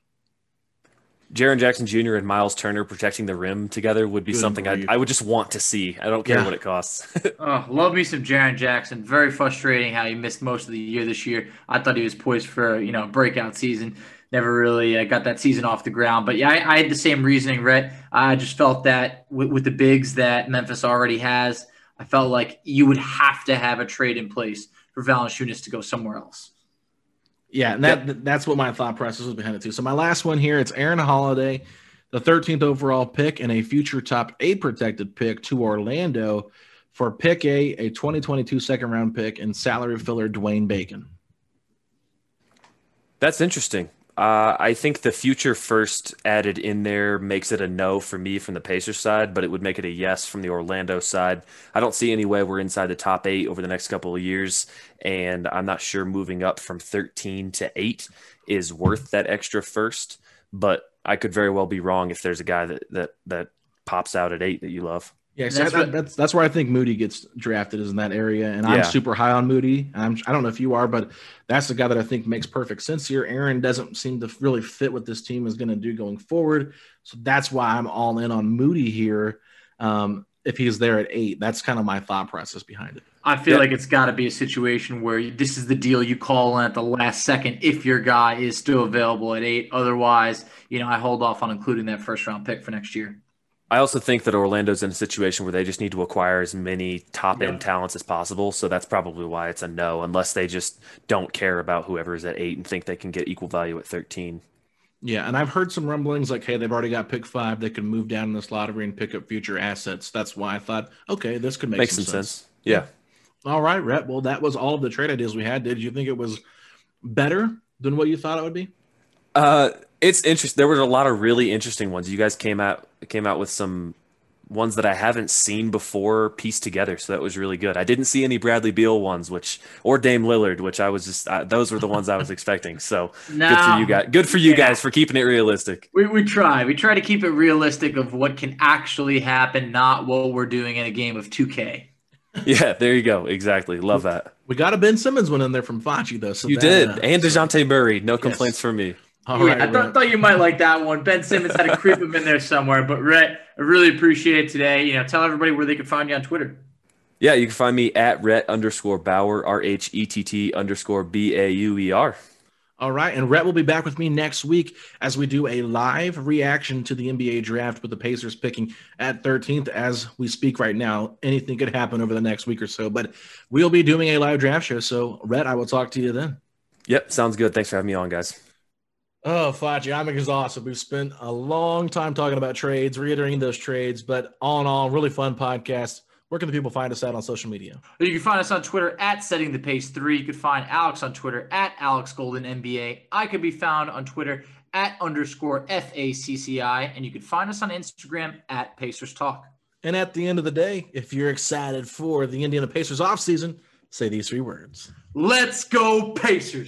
[SPEAKER 9] Jaren Jackson Jr. and Myles Turner protecting the rim together would be Good something I, I would just want to see. I don't care yeah. what it costs.
[SPEAKER 7] oh, love me some Jaren Jackson. Very frustrating how he missed most of the year this year. I thought he was poised for you know breakout season. Never really uh, got that season off the ground. But yeah, I, I had the same reasoning, Rhett. I just felt that with, with the bigs that Memphis already has, I felt like you would have to have a trade in place for Valanciunas to go somewhere else.
[SPEAKER 6] Yeah, and that yep. that's what my thought process was behind it too. So my last one here, it's Aaron Holiday, the 13th overall pick and a future top eight protected pick to Orlando for pick A, a 2022 second round pick, and salary filler Dwayne Bacon.
[SPEAKER 9] That's interesting. Uh, I think the future first added in there makes it a no for me from the Pacers side, but it would make it a yes from the Orlando side. I don't see any way we're inside the top eight over the next couple of years, and I'm not sure moving up from 13 to eight is worth that extra first. But I could very well be wrong if there's a guy that that that pops out at eight that you love.
[SPEAKER 6] Yeah, so that's, that, that's that's where I think Moody gets drafted is in that area, and I'm super high on Moody. I'm I don't know if you are, but that's the guy that I think makes perfect sense here. Aaron doesn't seem to really fit what this team is going to do going forward, so that's why I'm all in on Moody here. Um, if he's there at eight, that's kind of my thought process behind it.
[SPEAKER 7] I feel yeah. like it's got to be a situation where this is the deal you call in at the last second if your guy is still available at eight. Otherwise, you know, I hold off on including that first round pick for next year.
[SPEAKER 9] I also think that Orlando's in a situation where they just need to acquire as many top end talents as possible. So that's probably why it's a no, unless they just don't care about whoever is at eight and think they can get equal value at 13.
[SPEAKER 6] Yeah, and I've heard some rumblings like, hey, they've already got pick five. They can move down in this lottery and pick up future assets. That's why I thought, okay, this could make, make some, some sense. sense.
[SPEAKER 9] Yeah.
[SPEAKER 6] All right, Rhett. Well, that was all of the trade ideas we had. Did you think it was better than what you thought it would be?
[SPEAKER 9] Uh, it's interesting. There were a lot of really interesting ones. You guys came out came out with some ones that I haven't seen before pieced together, so that was really good. I didn't see any Bradley Beal ones, which or Dame Lillard, which I was just uh, those were the ones I was expecting. So no, good for you guys. Good for you yeah. guys for keeping it realistic.
[SPEAKER 7] We we try. We try to keep it realistic of what can actually happen, not what we're doing in a game of 2K.
[SPEAKER 9] yeah, there you go. Exactly. Love that.
[SPEAKER 6] We got a Ben Simmons one in there from Facci though. So
[SPEAKER 9] you
[SPEAKER 6] that,
[SPEAKER 9] did, uh, and Dejounte Murray. No yes. complaints from me.
[SPEAKER 7] All yeah, right, I thought, thought, you might like that one. Ben Simmons had to creep him in there somewhere. But Rhett, I really appreciate it today. You know, tell everybody where they can find you on Twitter.
[SPEAKER 9] Yeah, you can find me at Rhett underscore Bauer, R H E T T underscore B A U E R.
[SPEAKER 6] All right. And Rhett will be back with me next week as we do a live reaction to the NBA draft with the Pacers picking at 13th as we speak right now. Anything could happen over the next week or so, but we'll be doing a live draft show. So, Rhett, I will talk to you then.
[SPEAKER 9] Yep. Sounds good. Thanks for having me on, guys.
[SPEAKER 6] Oh, Facci, I'm exhausted. We've spent a long time talking about trades, reiterating those trades, but all in all, really fun podcast. Where can the people find us at on social media?
[SPEAKER 7] You can find us on Twitter at Setting the Pace Three. You can find Alex on Twitter at Alex Golden NBA. I could be found on Twitter at underscore FACCI, and you can find us on Instagram at Pacers Talk.
[SPEAKER 6] And at the end of the day, if you're excited for the Indiana Pacers offseason, say these three words.
[SPEAKER 7] Let's go, Pacers.